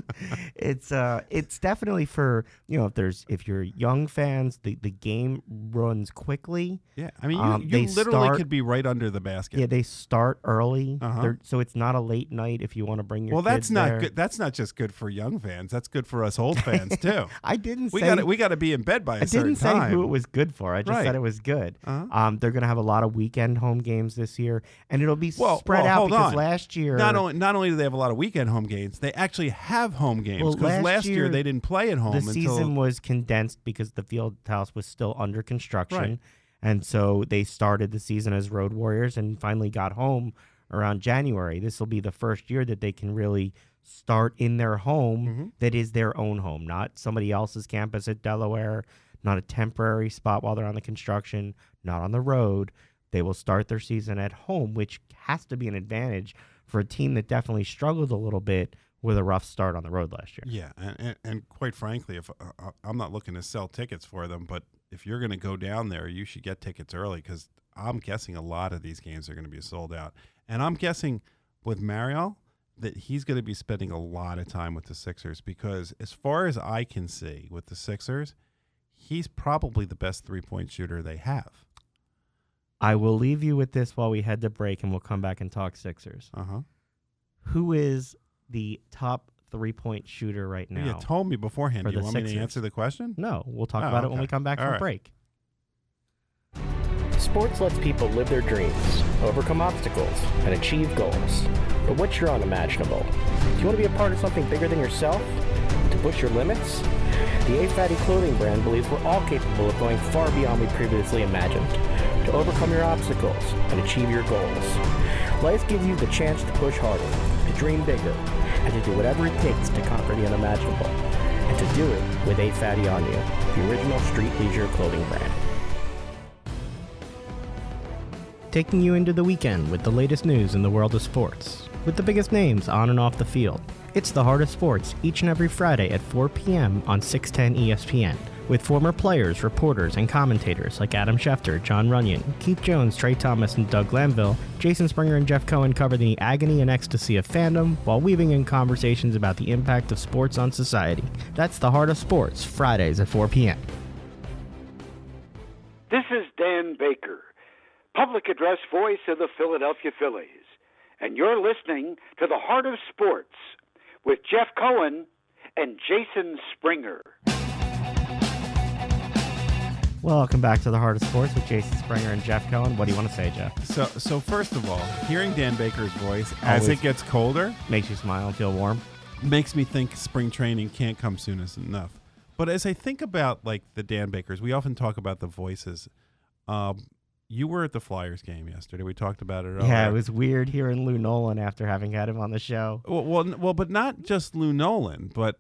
[SPEAKER 1] it's uh it's definitely for you know if there's if you're young fans the the game runs quickly
[SPEAKER 2] yeah, I mean, you,
[SPEAKER 1] Um,
[SPEAKER 2] you
[SPEAKER 1] they
[SPEAKER 2] literally
[SPEAKER 1] start-
[SPEAKER 2] could be right under the basket.
[SPEAKER 1] yeah they start early
[SPEAKER 2] Uh-huh.
[SPEAKER 1] So it's not a late night if you want to bring your
[SPEAKER 2] well, that's not
[SPEAKER 1] there.
[SPEAKER 2] good. That's not just good for young fans. That's good for us old fans too.
[SPEAKER 1] i didn't
[SPEAKER 2] we got we got to be in bed by a
[SPEAKER 1] i
[SPEAKER 2] certain
[SPEAKER 1] didn't say
[SPEAKER 2] time.
[SPEAKER 1] who it was good for i just
[SPEAKER 2] Right.
[SPEAKER 1] said it was good
[SPEAKER 2] Uh-huh.
[SPEAKER 1] um they're gonna have a lot of weekend home games this year and it'll be
[SPEAKER 2] Well,
[SPEAKER 1] spread
[SPEAKER 2] well,
[SPEAKER 1] out because
[SPEAKER 2] on.
[SPEAKER 1] last year
[SPEAKER 2] Not only not only do they have a lot of weekend home games, they actually have home games
[SPEAKER 1] Well,
[SPEAKER 2] because
[SPEAKER 1] last
[SPEAKER 2] last, year,
[SPEAKER 1] year,
[SPEAKER 2] they didn't play at home
[SPEAKER 1] the
[SPEAKER 2] until
[SPEAKER 1] season was condensed because the field house was still under construction
[SPEAKER 2] Right.
[SPEAKER 1] and so they started the season as road warriors and finally got home around january this will be the first year that they can really start in their home
[SPEAKER 2] Mhm.
[SPEAKER 1] that is their own home not somebody else's campus at delaware not a temporary spot while they're on the construction not on the road they will start their season at home which has to be an advantage for a team that definitely struggled a little bit with a rough start on the road last year
[SPEAKER 2] Yeah, and, and, and quite frankly, if uh, uh, I'm not looking to sell tickets for them, but if you're going to go down there, you should get tickets early because I'm guessing a lot of these games are going to be sold out, and I'm guessing with Mario that he's going to be spending a lot of time with the Sixers because, as far as I can see, with the Sixers, he's probably the best three point shooter they have.
[SPEAKER 1] I will leave you with this while we head to break, and we'll come back and talk Sixers.
[SPEAKER 2] Uh huh.
[SPEAKER 1] Who is the top three point shooter right now?
[SPEAKER 2] You told me beforehand.
[SPEAKER 1] For
[SPEAKER 2] Do you
[SPEAKER 1] the
[SPEAKER 2] want me to answer the question?
[SPEAKER 1] no, we'll talk
[SPEAKER 2] Oh,
[SPEAKER 1] about it when we come back
[SPEAKER 2] All
[SPEAKER 1] from
[SPEAKER 2] right.
[SPEAKER 1] break.
[SPEAKER 4] Sports lets people live their dreams, overcome obstacles, and achieve goals. But what's your unimaginable? Do you want to be a part of something bigger than yourself? To push your limits? The A Fatty clothing brand believes we're all capable of going far beyond we previously imagined. To overcome your obstacles and achieve your goals. Life gives you the chance to push harder, to dream bigger, and to do whatever it takes to conquer the unimaginable. And to do it with A Fatty on You, the original street leisure clothing brand.
[SPEAKER 1] Taking you into the weekend with the latest news in the world of sports, with the biggest names on and off the field. It's the Heart of Sports each and every Friday at 4 p.m. on 610 ESPN, with former players, reporters, and commentators like Adam Schefter, Jon Runyan, Keith Jones, Tra Thomas, and Doug Glanville. Jason Springer and Jeff Cohen cover the agony and ecstasy of fandom while weaving in conversations about the impact of sports on society. That's the Heart of Sports, Fridays at 4 p.m.
[SPEAKER 5] This is Dan Baker, public address voice of the Philadelphia Phillies, and you're listening to the Heart of Sports with Jeff Cohen and Jason Springer.
[SPEAKER 1] Welcome back to the Heart of Sports with Jason Springer and Jeff Cohen. What do you want to say, Jeff?
[SPEAKER 2] So, so first of all, hearing Dan Baker's voice as
[SPEAKER 1] Always.
[SPEAKER 2] it gets colder
[SPEAKER 1] Makes you smile and feel warm.
[SPEAKER 2] makes me think spring training can't come soon as enough. But as I think about like the Dan Bakers, we often talk about the voices. Um, you were at the Flyers game yesterday. We talked about it.
[SPEAKER 1] Yeah,
[SPEAKER 2] earlier.
[SPEAKER 1] it was weird hearing Lou Nolan after having had him on the show.
[SPEAKER 2] Well, well, n- well, but not just Lou Nolan, but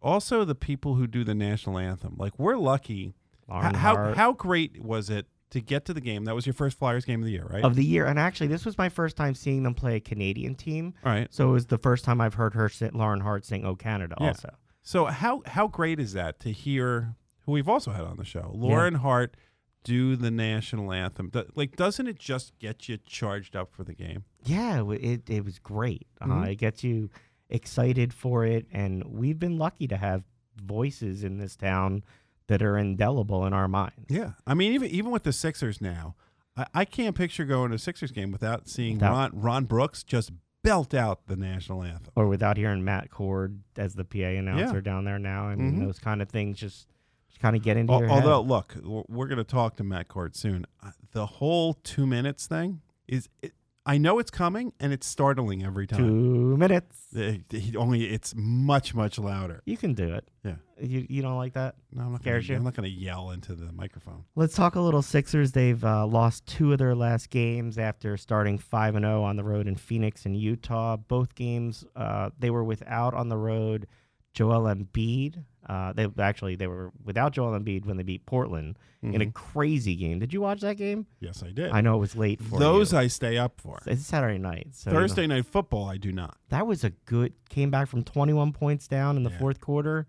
[SPEAKER 2] also the people who do the national anthem. Like we're lucky.
[SPEAKER 1] Lauren
[SPEAKER 2] how
[SPEAKER 1] Hart
[SPEAKER 2] how great was it to get to the game? That was your first Flyers game of the year, right?
[SPEAKER 1] of the year, and actually, this was my first time seeing them play a Canadian team.
[SPEAKER 2] All right.
[SPEAKER 1] So it was the first time I've heard her, sit, Lauren Hart, sing "Oh Canada."
[SPEAKER 2] Yeah.
[SPEAKER 1] Also,
[SPEAKER 2] So how how great is that to hear who we've also had on the show, Lauren Hart, do the national anthem? Like, doesn't it just get you charged up for the game?
[SPEAKER 1] yeah, it it was great. Uh,
[SPEAKER 2] Mhm.
[SPEAKER 1] it gets you excited for it, and we've been lucky to have voices in this town that are indelible in our minds.
[SPEAKER 2] Yeah, I mean, even even with the Sixers now, I, I can't picture going to a Sixers game without seeing Ron Ron Brooks just belt out the national anthem.
[SPEAKER 1] Or without hearing Matt Cord as the PA announcer down there now, I mean,
[SPEAKER 2] Mhm.
[SPEAKER 1] those kind of things just, just kind of get into
[SPEAKER 2] Al- Although,
[SPEAKER 1] head.
[SPEAKER 2] look, we're going to talk to Matt Cord soon. Uh, The whole two minutes thing is, it, I know it's coming, and it's startling every time.
[SPEAKER 1] Two minutes.
[SPEAKER 2] Uh, only it's much much louder.
[SPEAKER 1] You can do it.
[SPEAKER 2] Yeah.
[SPEAKER 1] You you don't like that?
[SPEAKER 2] No, I'm not
[SPEAKER 1] Scares
[SPEAKER 2] gonna,
[SPEAKER 1] you?
[SPEAKER 2] I'm not going to yell into the microphone.
[SPEAKER 1] Let's talk a little Sixers. They've uh, lost two of their last games after starting five and zero on the road in Phoenix and Utah. Both games uh, they were without on the road. Joel Embiid. Uh, they actually they were without Joel Embiid when they beat Portland in a
[SPEAKER 2] Mhm.
[SPEAKER 1] crazy game. Did you watch that game?
[SPEAKER 2] Yes, I did.
[SPEAKER 1] I know it was late for
[SPEAKER 2] Those
[SPEAKER 1] you.
[SPEAKER 2] I stay up for.
[SPEAKER 1] it's Saturday night. So you know,
[SPEAKER 2] Thursday night football, I do not.
[SPEAKER 1] that was a good. Came back from twenty one points down in the
[SPEAKER 2] Yeah.
[SPEAKER 1] fourth quarter.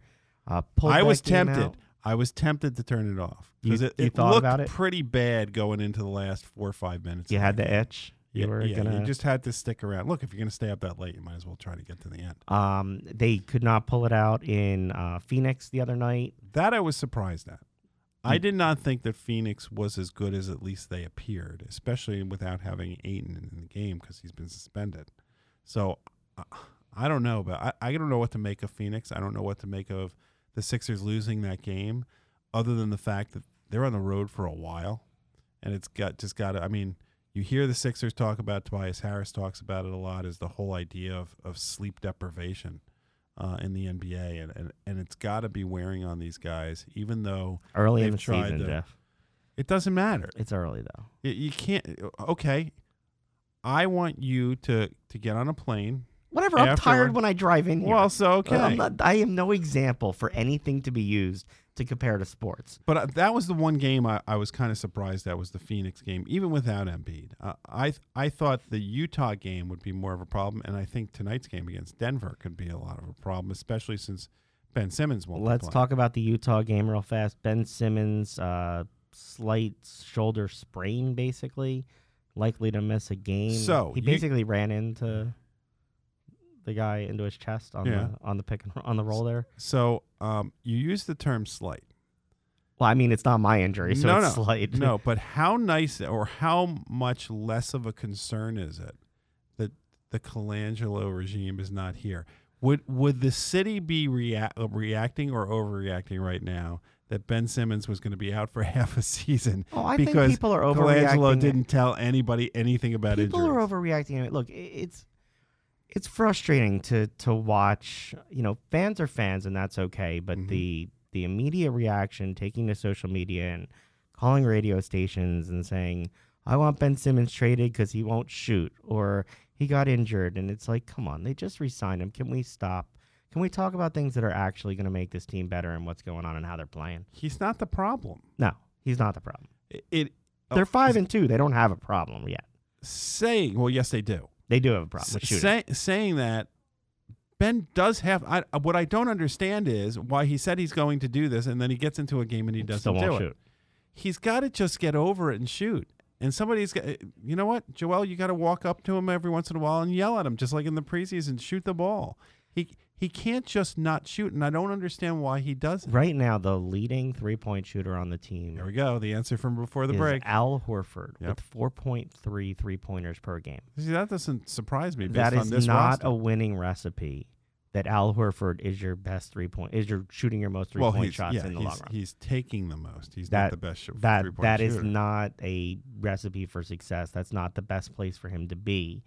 [SPEAKER 1] Uh,
[SPEAKER 2] I was tempted.
[SPEAKER 1] out.
[SPEAKER 2] I was tempted to turn it off
[SPEAKER 1] You-
[SPEAKER 2] because it, it looked
[SPEAKER 1] it?
[SPEAKER 2] pretty bad going into the last four or five minutes.
[SPEAKER 1] You had the itch. You
[SPEAKER 2] Yeah,
[SPEAKER 1] were
[SPEAKER 2] yeah,
[SPEAKER 1] gonna.
[SPEAKER 2] you just had to stick around. Look, if you're going to stay up that late, you might as well try to get to the end.
[SPEAKER 1] Um, they could not pull it out in uh, Phoenix the other night.
[SPEAKER 2] That I was surprised at. I
[SPEAKER 1] Mm.
[SPEAKER 2] did not think that Phoenix was as good as at least they appeared, especially without having Ayton in the game because he's been suspended. So uh, I don't know, but I, I don't know what to make of Phoenix. I don't know what to make of the Sixers losing that game, other than the fact that they're on the road for a while, and it's got just got. to I mean, you hear the Sixers talk about Tobias Harris talks about it a lot. Is the whole idea of of sleep deprivation uh, in the NBA, and and, and it's got to be wearing on these guys, even though
[SPEAKER 1] Early in the season,
[SPEAKER 2] to-
[SPEAKER 1] Jeff.
[SPEAKER 2] it doesn't matter.
[SPEAKER 1] It's early though.
[SPEAKER 2] You, you can't. Okay, I want you to to get on a plane.
[SPEAKER 1] Whatever. I'm tired when I drive in here.
[SPEAKER 2] Well, so okay,
[SPEAKER 1] I'm not, I am no example for anything to be used to compare to sports.
[SPEAKER 2] but uh, that was the one game I, I was kind of surprised at was the Phoenix game, even without Embiid. Uh, I I thought the Utah game would be more of a problem, and I think tonight's game against Denver could be a lot of a problem, especially since Ben Simmons won't. be
[SPEAKER 1] Let's talk about the Utah game real fast. Ben Simmons, uh, slight shoulder sprain, basically, likely to miss a game.
[SPEAKER 2] So,
[SPEAKER 1] he
[SPEAKER 2] you-
[SPEAKER 1] basically ran into the guy into his chest on
[SPEAKER 2] Yeah.
[SPEAKER 1] the on the pick and on the roll there.
[SPEAKER 2] So um, you use the term slight.
[SPEAKER 1] Well, I mean, it's not my injury, so
[SPEAKER 2] no,
[SPEAKER 1] it's slight.
[SPEAKER 2] no. But how nice or how much less of a concern is it that the Colangelo regime is not here? Would would the city be rea- uh, reacting or overreacting right now that Ben Simmons was going to be out for half a season
[SPEAKER 1] Oh, I
[SPEAKER 2] because
[SPEAKER 1] think people are overreacting.
[SPEAKER 2] Colangelo didn't tell anybody anything about it.
[SPEAKER 1] people
[SPEAKER 2] injuries?
[SPEAKER 1] are overreacting. Look, i- it's it's frustrating to to watch. You know, fans are fans, and that's okay. But
[SPEAKER 2] Mhm.
[SPEAKER 1] the the immediate reaction, taking to social media and calling radio stations and saying, "I want Ben Simmons traded because he won't shoot," or "He got injured," and it's like, come on, they just re-signed him. Can we stop? Can we talk about things that are actually going to make this team better and what's going on and how they're playing?
[SPEAKER 2] He's not the problem.
[SPEAKER 1] No, he's not the problem.
[SPEAKER 2] It, it
[SPEAKER 1] They're
[SPEAKER 2] oh,
[SPEAKER 1] five and two. They don't have a problem yet.
[SPEAKER 2] saying well, yes, they do.
[SPEAKER 1] They do have a problem with shooting.
[SPEAKER 2] say, saying that Ben does have. I, what I don't understand is why he said he's going to do this, and then he gets into a game and he doesn't
[SPEAKER 1] Still won't
[SPEAKER 2] do it. He's got to just get over it and shoot. And somebody's got. You know what, Joel? You got to walk up to him every once in a while and yell at him, just like in the preseason. Shoot the ball. He he can't just not shoot, and I don't understand why he doesn't.
[SPEAKER 1] Right now, the leading three point shooter on the team
[SPEAKER 2] There we go. The answer from before the
[SPEAKER 1] is
[SPEAKER 2] break.
[SPEAKER 1] Al Horford
[SPEAKER 2] Yep.
[SPEAKER 1] with 4.3 three pointers per game.
[SPEAKER 2] See, that doesn't surprise me. Based
[SPEAKER 1] That
[SPEAKER 2] on this
[SPEAKER 1] not
[SPEAKER 2] roster.
[SPEAKER 1] a winning recipe. That Al Horford is your best three point is your shooting your most three
[SPEAKER 2] well,
[SPEAKER 1] point shots
[SPEAKER 2] yeah,
[SPEAKER 1] in the long run.
[SPEAKER 2] he's taking the most. He's
[SPEAKER 1] That-
[SPEAKER 2] not the best sh-
[SPEAKER 1] That
[SPEAKER 2] three-point shooter.
[SPEAKER 1] that is not a recipe for success. That's not the best place for him to be.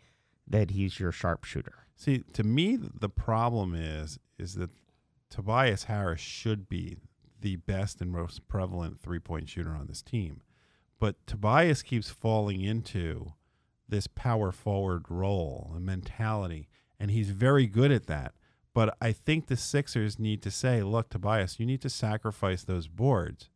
[SPEAKER 1] That he's your sharpshooter.
[SPEAKER 2] See, to me, the problem is is that Tobias Harris should be the best and most prevalent three point shooter on this team, but Tobias keeps falling into this power forward role and mentality, and he's very good at that. But I think the Sixers need to say, "Look, Tobias, you need to sacrifice those boards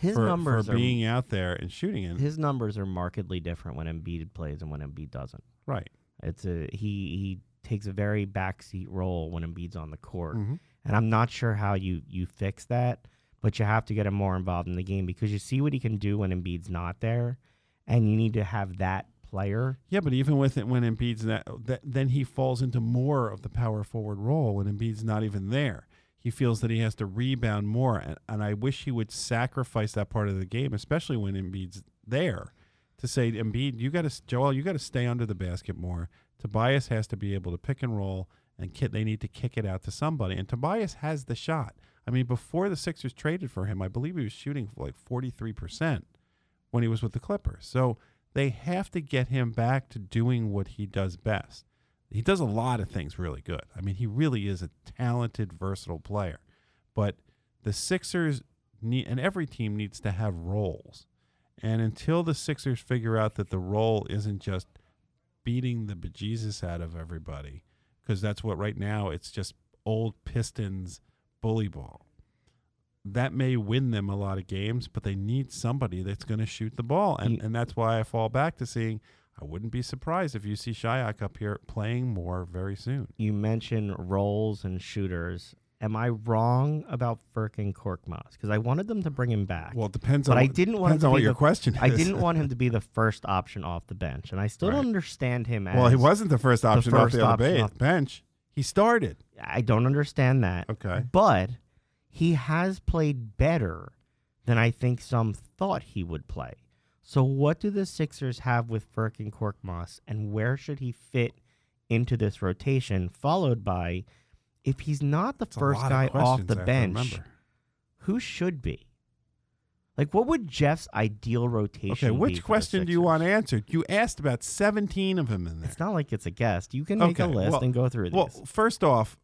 [SPEAKER 1] His
[SPEAKER 2] for,
[SPEAKER 1] numbers
[SPEAKER 2] for
[SPEAKER 1] are
[SPEAKER 2] being out there and shooting it."
[SPEAKER 1] his numbers are markedly different when Embiid plays and when Embiid doesn't.
[SPEAKER 2] right.
[SPEAKER 1] It's a he he takes a very backseat role when Embiid's on the court.
[SPEAKER 2] Mhm.
[SPEAKER 1] And I'm not sure how you you fix that, but you have to get him more involved in the game because you see what he can do when Embiid's not there, and you need to have that player.
[SPEAKER 2] Yeah, but even with it, when Embiid's that, that, then he falls into more of the power forward role when Embiid's not even there. He feels that he has to rebound more, and, and I wish he would sacrifice that part of the game, especially when Embiid's there, to say, Embiid, you got to, Joel, you got to stay under the basket more. Tobias has to be able to pick and roll, and they need to kick it out to somebody. And Tobias has the shot. I mean, before the Sixers traded for him, I believe he was shooting like forty three percent when he was with the Clippers. So They have to get him back to doing what he does best. He does a lot of things really good. I mean, he really is a talented, versatile player. But the Sixers need, and every team needs to have roles. And until the Sixers figure out that the role isn't just beating the bejesus out of everybody, because that's what right now it's just old Pistons bully ball. That may win them a lot of games, but they need somebody that's going to shoot the ball. And, and that's why I fall back to seeing I wouldn't be surprised if you see Shayok up here playing more very soon.
[SPEAKER 1] You mentioned roles and shooters. Am I wrong about Furkan Korkmaz? Because I wanted them to bring him back.
[SPEAKER 2] Well, it depends
[SPEAKER 1] But
[SPEAKER 2] on
[SPEAKER 1] I
[SPEAKER 2] what-
[SPEAKER 1] didn't want
[SPEAKER 2] depends on what
[SPEAKER 1] be
[SPEAKER 2] your
[SPEAKER 1] the-
[SPEAKER 2] question is.
[SPEAKER 1] I didn't want him to be the first option off the bench, and I still
[SPEAKER 2] Right.
[SPEAKER 1] don't understand him as.
[SPEAKER 2] Well, he wasn't the first option off
[SPEAKER 1] first
[SPEAKER 2] the other
[SPEAKER 1] option off-
[SPEAKER 2] bench. He started.
[SPEAKER 1] I don't understand that.
[SPEAKER 2] Okay.
[SPEAKER 1] But he has played better than I think some thought he would play. So what do the Sixers have with Furkan Korkmaz, and where should he fit into this rotation? Followed by, if he's not the
[SPEAKER 2] a
[SPEAKER 1] first
[SPEAKER 2] lot of
[SPEAKER 1] guy off the bench, who should be? Like, what would Jeff's ideal rotation?
[SPEAKER 2] Okay,
[SPEAKER 1] be
[SPEAKER 2] which question do you want answered? You asked about 17 of them in there.
[SPEAKER 1] It's not like it's a guest. You can make a list
[SPEAKER 2] well-
[SPEAKER 1] and go through
[SPEAKER 2] this.
[SPEAKER 1] Well,
[SPEAKER 2] first off,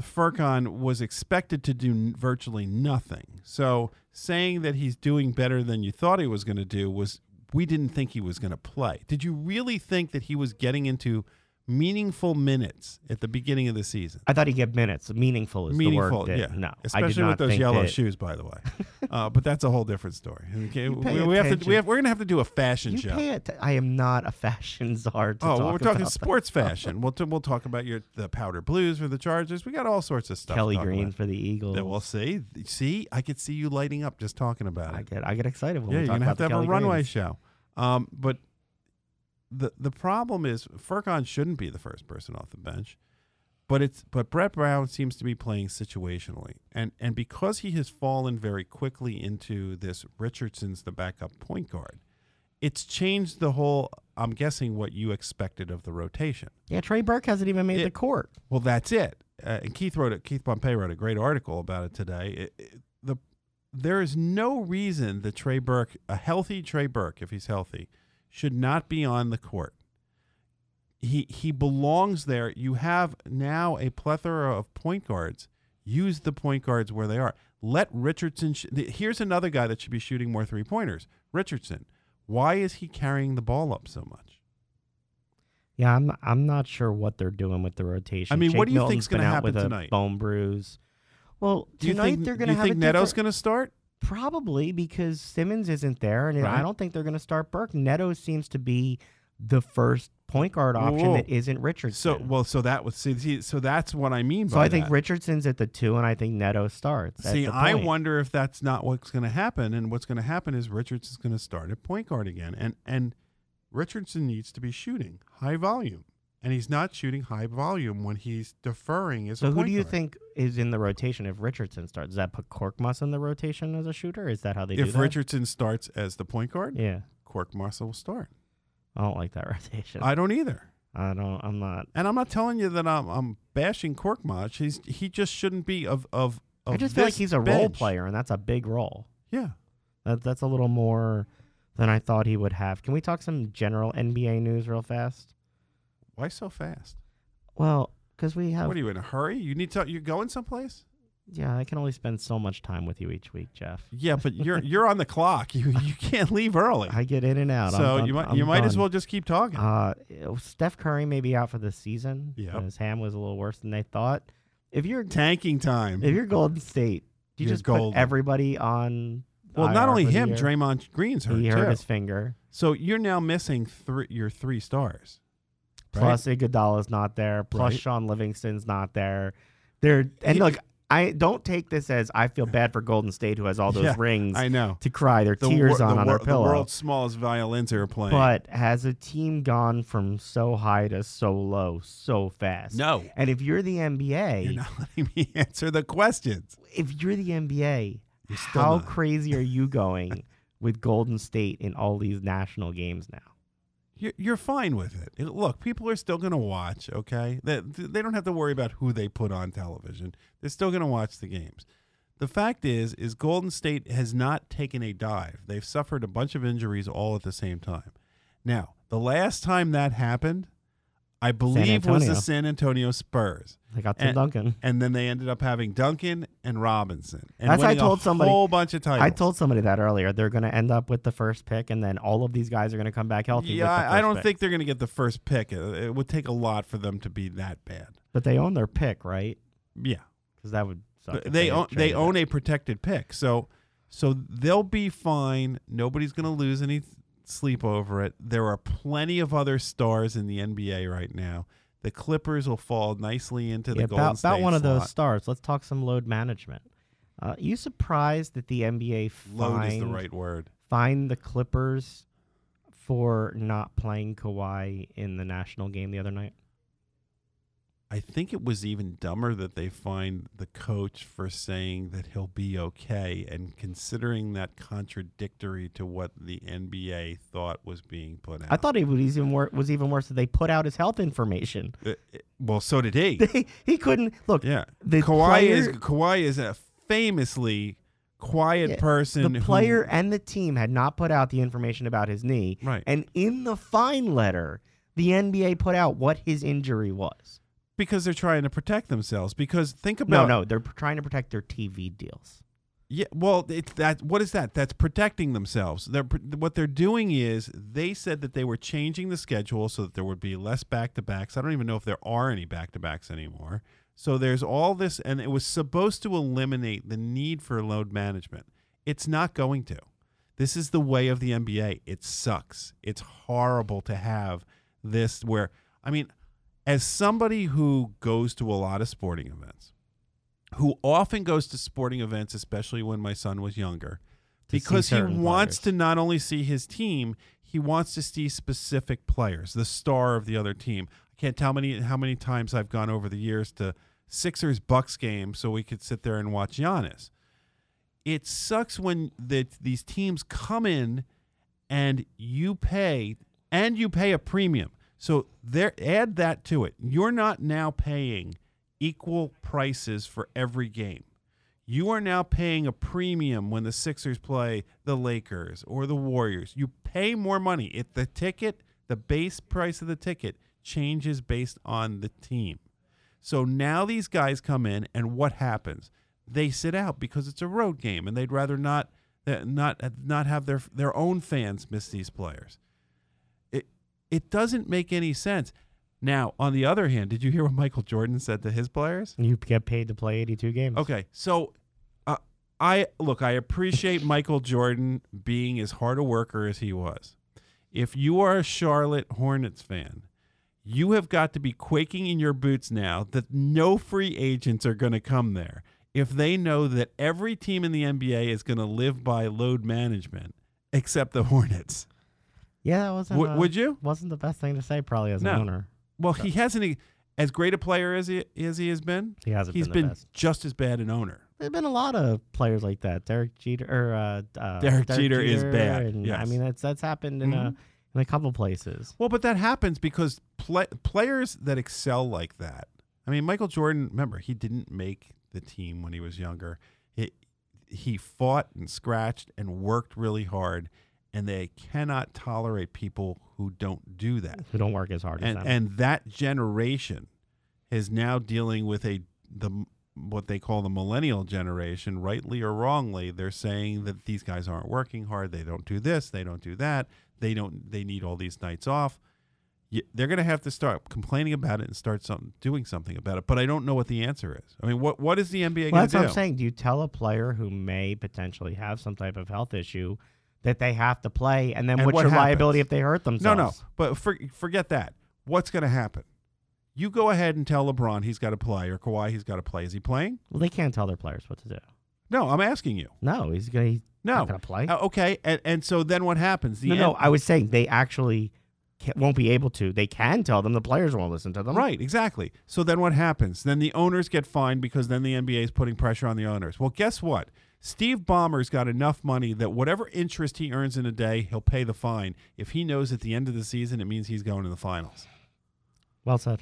[SPEAKER 2] Furkan was expected to do virtually nothing. So saying that he's doing better than you thought he was going to do was we didn't think he was going to play. Did you really think that he was getting into meaningful minutes at the beginning of the season?
[SPEAKER 1] I thought he'd get minutes. Meaningful is the word. that-
[SPEAKER 2] yeah.
[SPEAKER 1] No,
[SPEAKER 2] especially with those yellow
[SPEAKER 1] that-
[SPEAKER 2] shoes, by the way. uh, but that's a whole different story. Okay, we, we, have to. We have, we're gonna have to do a fashion
[SPEAKER 1] You
[SPEAKER 2] show.
[SPEAKER 1] I am not a fashion czar. To
[SPEAKER 2] Oh, well, we're talking
[SPEAKER 1] about that.
[SPEAKER 2] sports fashion. We'll t- we'll talk about your the powder blues for the Chargers. We got all sorts of stuff.
[SPEAKER 1] Kelly
[SPEAKER 2] talk
[SPEAKER 1] Green
[SPEAKER 2] about.
[SPEAKER 1] for the Eagles.
[SPEAKER 2] That we'll see. See, I could see you lighting up just talking about it.
[SPEAKER 1] I get I get excited when
[SPEAKER 2] Yeah,
[SPEAKER 1] we
[SPEAKER 2] you're gonna
[SPEAKER 1] about
[SPEAKER 2] have to have a runway
[SPEAKER 1] Greens.
[SPEAKER 2] show. Um, but the the problem is Furkan shouldn't be the first person off the bench, but it's but Brett Brown seems to be playing situationally, and and because he has fallen very quickly into this Richardson's the backup point guard, it's changed the whole. I'm guessing what you expected of the rotation.
[SPEAKER 1] Yeah, Trey Burke hasn't even made
[SPEAKER 2] It-
[SPEAKER 1] the court.
[SPEAKER 2] Well, that's it. Uh, and Keith wrote it. Keith Pompey wrote a great article about it today. It, it- the there is no reason that Trey Burke, a healthy Trey Burke, if he's healthy, should not be on the court. He he belongs there. You have now a plethora of point guards. Use the point guards where they are. Let Richardson. Sh- here's another guy that should be shooting more three pointers. Richardson. Why is he carrying the ball up so much?
[SPEAKER 1] Yeah, I'm I'm not sure what they're doing with the rotation.
[SPEAKER 2] I mean, what do you think's
[SPEAKER 1] Milton's
[SPEAKER 2] gonna happen
[SPEAKER 1] with
[SPEAKER 2] tonight?
[SPEAKER 1] A bone bruise. Well,
[SPEAKER 2] Do you
[SPEAKER 1] tonight
[SPEAKER 2] think,
[SPEAKER 1] they're going to have.
[SPEAKER 2] Do
[SPEAKER 1] you think
[SPEAKER 2] Neto's
[SPEAKER 1] different-
[SPEAKER 2] going to start?
[SPEAKER 1] Probably because Simmons isn't there, and
[SPEAKER 2] Right.
[SPEAKER 1] I don't think they're going to start Burke. Neto seems to be the first point guard option
[SPEAKER 2] Whoa.
[SPEAKER 1] that isn't Richardson.
[SPEAKER 2] So well, so that was see, see so that's what I mean.
[SPEAKER 1] So I think
[SPEAKER 2] that.
[SPEAKER 1] Richardson's at the two, and I think Neto starts.
[SPEAKER 2] See, I wonder if that's not what's going to happen, and what's going to happen is Richardson's going to start at point guard again, and and Richardson needs to be shooting high volume, and he's not shooting high volume when he's deferring as
[SPEAKER 1] So
[SPEAKER 2] a
[SPEAKER 1] who do you
[SPEAKER 2] guard.
[SPEAKER 1] think is in the rotation if Richardson starts? Does that put Korkmaz in the rotation as a shooter? Is that how they do
[SPEAKER 2] it?
[SPEAKER 1] if?
[SPEAKER 2] Richardson starts as the point guard,
[SPEAKER 1] yeah,
[SPEAKER 2] Korkmaz will start.
[SPEAKER 1] I don't like that rotation.
[SPEAKER 2] I don't either.
[SPEAKER 1] I don't. I'm not.
[SPEAKER 2] And I'm not telling you that I'm, I'm bashing Korkmaz. He's he just shouldn't be of of. of
[SPEAKER 1] I just feel like he's a role player, and that's a big role.
[SPEAKER 2] Yeah.
[SPEAKER 1] That, that's a little more than I thought he would have. Can we talk some general NBA news real fast?
[SPEAKER 2] Why so fast?
[SPEAKER 1] Well, because we have.
[SPEAKER 2] What are you in a hurry? You need to. You're going someplace?
[SPEAKER 1] Yeah, I can only spend so much time with you each week, Jeff.
[SPEAKER 2] Yeah, but you're you're on the clock. You you can't leave early.
[SPEAKER 1] I get in and out. I'm
[SPEAKER 2] so
[SPEAKER 1] done-
[SPEAKER 2] you might
[SPEAKER 1] I'm
[SPEAKER 2] you might as well just keep talking.
[SPEAKER 1] Uh, Steph Curry may be out for the season.
[SPEAKER 2] Yep.
[SPEAKER 1] His ham was a little worse than they thought. If you're
[SPEAKER 2] Tanking time.
[SPEAKER 1] if you're Golden State, do you
[SPEAKER 2] You're
[SPEAKER 1] just put everybody on?
[SPEAKER 2] well, not only him? Draymond Green's hurt
[SPEAKER 1] He
[SPEAKER 2] too.
[SPEAKER 1] hurt his finger.
[SPEAKER 2] so you're now missing three your three stars. Right?
[SPEAKER 1] Plus Iguodala's not there. Plus
[SPEAKER 2] Right.
[SPEAKER 1] Shaun Livingston's not there. They're and look, I don't take this as I feel bad for Golden State who has all those
[SPEAKER 2] Yeah,
[SPEAKER 1] rings
[SPEAKER 2] I know.
[SPEAKER 1] to cry their
[SPEAKER 2] The
[SPEAKER 1] tears
[SPEAKER 2] wor-
[SPEAKER 1] on
[SPEAKER 2] the
[SPEAKER 1] on
[SPEAKER 2] wor-
[SPEAKER 1] their
[SPEAKER 2] The world's smallest violins are playing.
[SPEAKER 1] But has a team gone from so high to so low so fast?
[SPEAKER 2] no,
[SPEAKER 1] And if you're the NBA,
[SPEAKER 2] you're not letting me answer the questions.
[SPEAKER 1] if you're the NBA,
[SPEAKER 2] You're
[SPEAKER 1] how
[SPEAKER 2] not.
[SPEAKER 1] crazy are you going with Golden State in all these national games now?
[SPEAKER 2] You're, fine with it. Look, people are still going to watch. Okay, they, they don't have to worry about who they put on television. They're still going to watch the games. The fact is, is Golden State has not taken a dive. They've suffered a bunch of injuries all at the same time, Now, the last time that happened, I believe was the San Antonio Spurs.
[SPEAKER 1] They got Tim
[SPEAKER 2] And-
[SPEAKER 1] Duncan.
[SPEAKER 2] And then they ended up having Duncan and Robinson. And
[SPEAKER 1] That's I told somebody.
[SPEAKER 2] whole bunch of titles.
[SPEAKER 1] I told somebody that earlier. They're going to end up with the first pick, and then all of these guys are going to come back healthy.
[SPEAKER 2] Yeah,
[SPEAKER 1] with the
[SPEAKER 2] I- I don't
[SPEAKER 1] pick.
[SPEAKER 2] think they're going to get the first pick. It, it would take a lot for them to be that bad.
[SPEAKER 1] But they own their pick, right?
[SPEAKER 2] Yeah.
[SPEAKER 1] Because that would suck. if
[SPEAKER 2] they own they own
[SPEAKER 1] it.
[SPEAKER 2] a protected pick. So so they'll be fine. Nobody's going to lose any sleep over it. There are plenty of other stars in the NBA right now. The Clippers will fall nicely into the
[SPEAKER 1] yeah,
[SPEAKER 2] Golden
[SPEAKER 1] about,
[SPEAKER 2] State
[SPEAKER 1] about one of those stars. Let's talk some load management. Uh, you surprised that the NBA
[SPEAKER 2] Load is the right word.
[SPEAKER 1] Find the Clippers for not playing Kawhi in the national game the other night?
[SPEAKER 2] I think it was even dumber that they fined the coach for saying that he'll be okay and considering that contradictory to what the NBA thought was being put out.
[SPEAKER 1] I thought it was even wor- was even worse that they put out his health information.
[SPEAKER 2] Uh, uh, well, so did he.
[SPEAKER 1] They, he couldn't look.
[SPEAKER 2] Yeah,
[SPEAKER 1] The
[SPEAKER 2] Kawhi
[SPEAKER 1] player,
[SPEAKER 2] is Kawhi is a famously quiet
[SPEAKER 1] Yeah,
[SPEAKER 2] person.
[SPEAKER 1] the
[SPEAKER 2] who-
[SPEAKER 1] player and the team had not put out the information about his knee.
[SPEAKER 2] right?
[SPEAKER 1] And in the fine letter, the NBA put out what his injury was.
[SPEAKER 2] Because they're trying to protect themselves. Because think about
[SPEAKER 1] no, no, they're trying to protect their TV deals.
[SPEAKER 2] Yeah, well, it's that. What is that? That's protecting themselves. They're what they're doing is they said that they were changing the schedule so that there would be less back to backs. I don't even know if there are any back to backs anymore. So there's all this, and it was supposed to eliminate the need for load management. It's not going to. This is the way of the NBA. It sucks. It's horrible to have this where I mean, as somebody who goes to a lot of sporting events, who often goes to sporting events, especially when my son was younger, because he wants
[SPEAKER 1] players.
[SPEAKER 2] to not only see his team, he wants to see specific players, the star of the other team. I can't tell how many how many times I've gone over the years to Sixers Bucks game so we could sit there and watch Giannis. It sucks when the, these teams come in and you pay and you pay a premium. So there add that to it. You're not now paying equal prices for every game. You are now paying a premium when the Sixers play the Lakers or the Warriors. You pay more money. If the ticket, the base price of the ticket changes based on the team. So now these guys come in and what happens? They sit out because it's a road game and they'd rather not not not have their their own fans miss these players. It doesn't make any sense. Now, on the other hand, did you hear what Michael Jordan said to his players?
[SPEAKER 1] You get paid to play 82 games.
[SPEAKER 2] Okay, so uh, I look. I appreciate Michael Jordan being as hard a worker as he was. If you are a Charlotte Hornets fan, you have got to be quaking in your boots now that no free agents are going to come there. If they know that every team in the NBA is going to live by load management, except the Hornets,
[SPEAKER 1] Yeah, that wasn't.
[SPEAKER 2] Would-
[SPEAKER 1] uh,
[SPEAKER 2] would you?
[SPEAKER 1] Wasn't the best thing to say probably as
[SPEAKER 2] No.
[SPEAKER 1] an owner.
[SPEAKER 2] well, he hasn't. As great a player as he as he has been,
[SPEAKER 1] He hasn't
[SPEAKER 2] he's
[SPEAKER 1] been
[SPEAKER 2] been just as bad an owner.
[SPEAKER 1] There's been a lot of players like that. Derek Jeter or uh, uh,
[SPEAKER 2] Derek Jeter is bad,
[SPEAKER 1] and, I mean, that's that's happened in a
[SPEAKER 2] Mhm.
[SPEAKER 1] in a couple places.
[SPEAKER 2] Well, but that happens because play, players that excel like that. I mean, Michael Jordan. Remember, he didn't make the team when he was younger. He he fought and scratched and worked really hard, and they cannot tolerate people who don't do that.
[SPEAKER 1] Who don't work as hard
[SPEAKER 2] And
[SPEAKER 1] as them.
[SPEAKER 2] and that generation is now dealing with a the what they call the millennial generation, rightly or wrongly. They're saying that these guys aren't working hard. They don't do this. They don't do that. They don't. They need all these nights off. They're going to have to start complaining about it and start something, doing something about it. But I don't know what the answer is. I mean, what what is the NBA
[SPEAKER 1] well,
[SPEAKER 2] going
[SPEAKER 1] that's
[SPEAKER 2] to
[SPEAKER 1] what
[SPEAKER 2] do?
[SPEAKER 1] I'm saying. Do you tell a player who may potentially have some type of health issue that they have to play, and then
[SPEAKER 2] And
[SPEAKER 1] what's
[SPEAKER 2] what
[SPEAKER 1] your liability if they hurt themselves?
[SPEAKER 2] no. No. But for, forget that. What's going to happen? You go ahead and tell LeBron he's got to play, or Kawhi he's got to play. Is he playing?
[SPEAKER 1] Well, they can't tell their players what to do.
[SPEAKER 2] No, I'm asking you.
[SPEAKER 1] No, he's gonna. He's
[SPEAKER 2] No.
[SPEAKER 1] not gonna play.
[SPEAKER 2] Uh, okay, and, and so then what happens? The
[SPEAKER 1] no, no.
[SPEAKER 2] N-
[SPEAKER 1] I was saying they actually won't be able to. They can tell them. The players won't listen to them.
[SPEAKER 2] right, exactly. So then what happens? Then the owners get fined because then the NBA is putting pressure on the owners. Well, guess what? Steve Ballmer's got enough money that whatever interest he earns in a day, he'll pay the fine if he knows at the end of the season it means he's going to the finals.
[SPEAKER 1] Well said.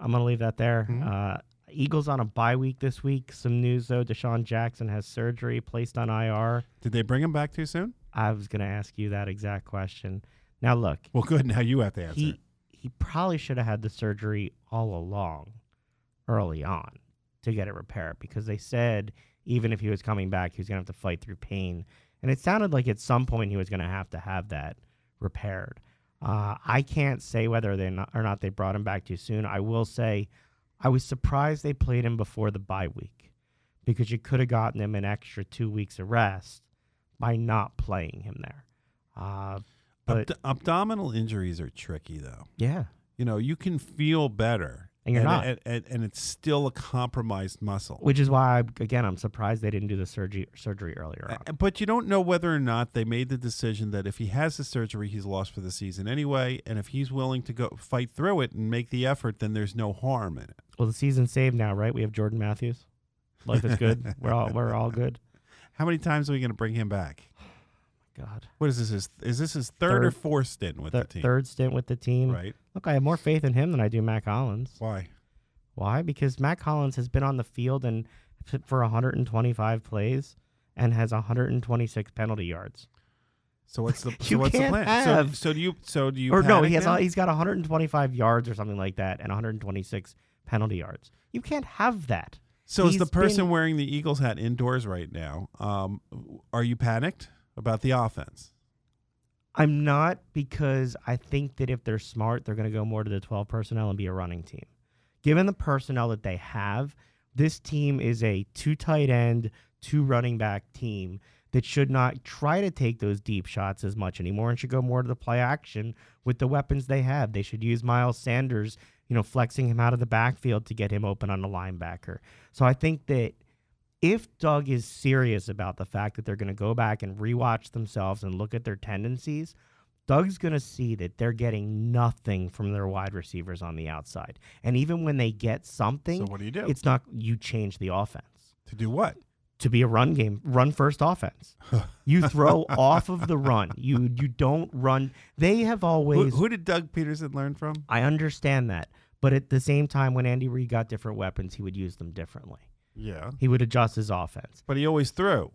[SPEAKER 1] I'm gonna leave that there.
[SPEAKER 2] Mhm.
[SPEAKER 1] Uh, Eagles on a bye week this week. Some news though: DeSean Jackson has surgery, placed on IR.
[SPEAKER 2] Did they bring him back too soon?
[SPEAKER 1] I was gonna ask you that exact question. Now look,
[SPEAKER 2] Well, good. Now you have to answer.
[SPEAKER 1] he he probably should have had the surgery all along, early on, to get it repaired because they said even if he was coming back, he was gonna have to fight through pain, and it sounded like at some point he was gonna have to have that repaired. Uh, I can't say whether they not, or not they brought him back too soon. I will say, I was surprised they played him before the bye week because you could have gotten him an extra two weeks of rest by not playing him there. Uh, but
[SPEAKER 2] Abd- abdominal injuries are tricky, though.
[SPEAKER 1] yeah,
[SPEAKER 2] You know, you can feel better,
[SPEAKER 1] And you're not.
[SPEAKER 2] and, and, and it's still a compromised muscle.
[SPEAKER 1] which is why again I'm surprised they didn't do the surgery surgery earlier on.
[SPEAKER 2] But you don't know whether or not they made the decision that if he has the surgery, he's lost for the season anyway, and if he's willing to go fight through it and make the effort, then there's no harm in it.
[SPEAKER 1] Well, the season's saved now, right? We have Jordan Matthews. Life is good. we're all we're all good.
[SPEAKER 2] How many times are we going to bring him back?
[SPEAKER 1] God,
[SPEAKER 2] What is this? His, is this his third, or fourth stint with
[SPEAKER 1] Th-
[SPEAKER 2] the team?
[SPEAKER 1] third stint with the team.
[SPEAKER 2] Right?
[SPEAKER 1] Look, I have more faith in him than I do Mack Hollins.
[SPEAKER 2] Why?
[SPEAKER 1] Why? Because Mack Hollins has been on the field and for 125 plays and has 126 penalty yards.
[SPEAKER 2] So what's the so what's the plan?
[SPEAKER 1] have-
[SPEAKER 2] So, so do you so do you
[SPEAKER 1] or no, he has
[SPEAKER 2] now?
[SPEAKER 1] he's got 125 yards or something like that and 126 penalty yards. You can't have that.
[SPEAKER 2] So is the person
[SPEAKER 1] been-
[SPEAKER 2] wearing the Eagles hat indoors right now? Um, are you panicked about the offense?
[SPEAKER 1] I'm not because I think that if they're smart, they're going to go more to the 12 personnel and be a running team. Given the personnel that they have, this team is a two tight end, two running back team that should not try to take those deep shots as much anymore and should go more to the play action with the weapons they have. They should use Miles Sanders, you know, flexing him out of the backfield to get him open on a linebacker. So I think that if Doug is serious about the fact that they're going to go back and rewatch themselves and look at their tendencies, Doug's going to see that they're getting nothing from their wide receivers on the outside. And even when they get something,
[SPEAKER 2] So what do you do?
[SPEAKER 1] it's not you change the offense
[SPEAKER 2] to do what?
[SPEAKER 1] to be a run game, run first offense. you throw off of the run. You you don't run. They have
[SPEAKER 2] Who,
[SPEAKER 1] always
[SPEAKER 2] who did Doug Pederson learn from?
[SPEAKER 1] I understand that. But at the same time when Andy Reid got different weapons, he would use them differently.
[SPEAKER 2] Yeah,
[SPEAKER 1] He would adjust his offense.
[SPEAKER 2] but he always threw.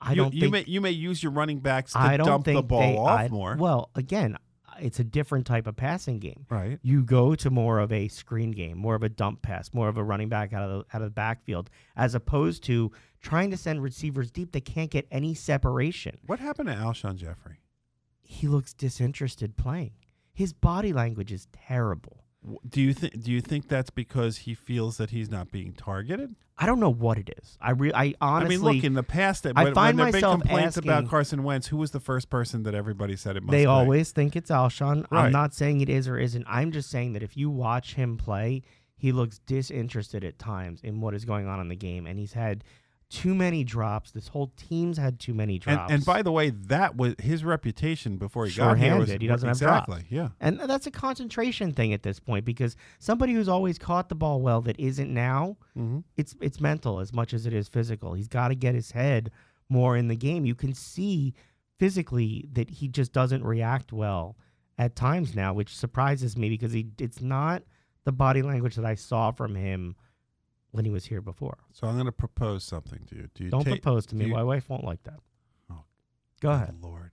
[SPEAKER 1] I
[SPEAKER 2] you,
[SPEAKER 1] don't
[SPEAKER 2] you
[SPEAKER 1] think
[SPEAKER 2] may you may use your running backs to
[SPEAKER 1] I don't
[SPEAKER 2] dump
[SPEAKER 1] think
[SPEAKER 2] the ball
[SPEAKER 1] they,
[SPEAKER 2] off
[SPEAKER 1] I-
[SPEAKER 2] more.
[SPEAKER 1] Well, again, it's a different type of passing game.
[SPEAKER 2] right.
[SPEAKER 1] You go to more of a screen game, more of a dump pass, more of a running back out of the out of the backfield, as opposed to trying to send receivers deep that can't get any separation.
[SPEAKER 2] What happened to Alshon Jeffery?
[SPEAKER 1] He looks disinterested playing. His body language is terrible.
[SPEAKER 2] Do you think do you think that's because he feels that he's not being targeted?
[SPEAKER 1] I don't know what it is. I re- I honestly
[SPEAKER 2] I mean, look in the past,
[SPEAKER 1] I
[SPEAKER 2] when,
[SPEAKER 1] find
[SPEAKER 2] when there
[SPEAKER 1] myself
[SPEAKER 2] complaints about Carson Wentz, who was the first person that everybody said it must
[SPEAKER 1] they
[SPEAKER 2] be?
[SPEAKER 1] always think it's Alshon. I'm not saying it is or isn't. I'm just saying that if you watch him play, he looks disinterested at times in what is going on in the game, and he's had too many drops. This whole team's had too many drops.
[SPEAKER 2] and by the way, that was his reputation before he got here. Was.
[SPEAKER 1] He doesn't have drops.
[SPEAKER 2] exactly. Yeah.
[SPEAKER 1] and that's a concentration thing at this point because somebody who's always caught the ball well that isn't now,
[SPEAKER 2] Mm-hmm.
[SPEAKER 1] it's it's mental as much as it is physical. He's got to get his head more in the game. You can see physically that he just doesn't react well at times now, which surprises me because he it's not the body language that I saw from him when he was here before.
[SPEAKER 2] So I'm going to propose something to you. Do you
[SPEAKER 1] Don't
[SPEAKER 2] take,
[SPEAKER 1] propose to me.
[SPEAKER 2] you-
[SPEAKER 1] My wife won't like that.
[SPEAKER 2] Oh,
[SPEAKER 1] Go ahead.
[SPEAKER 2] Lord.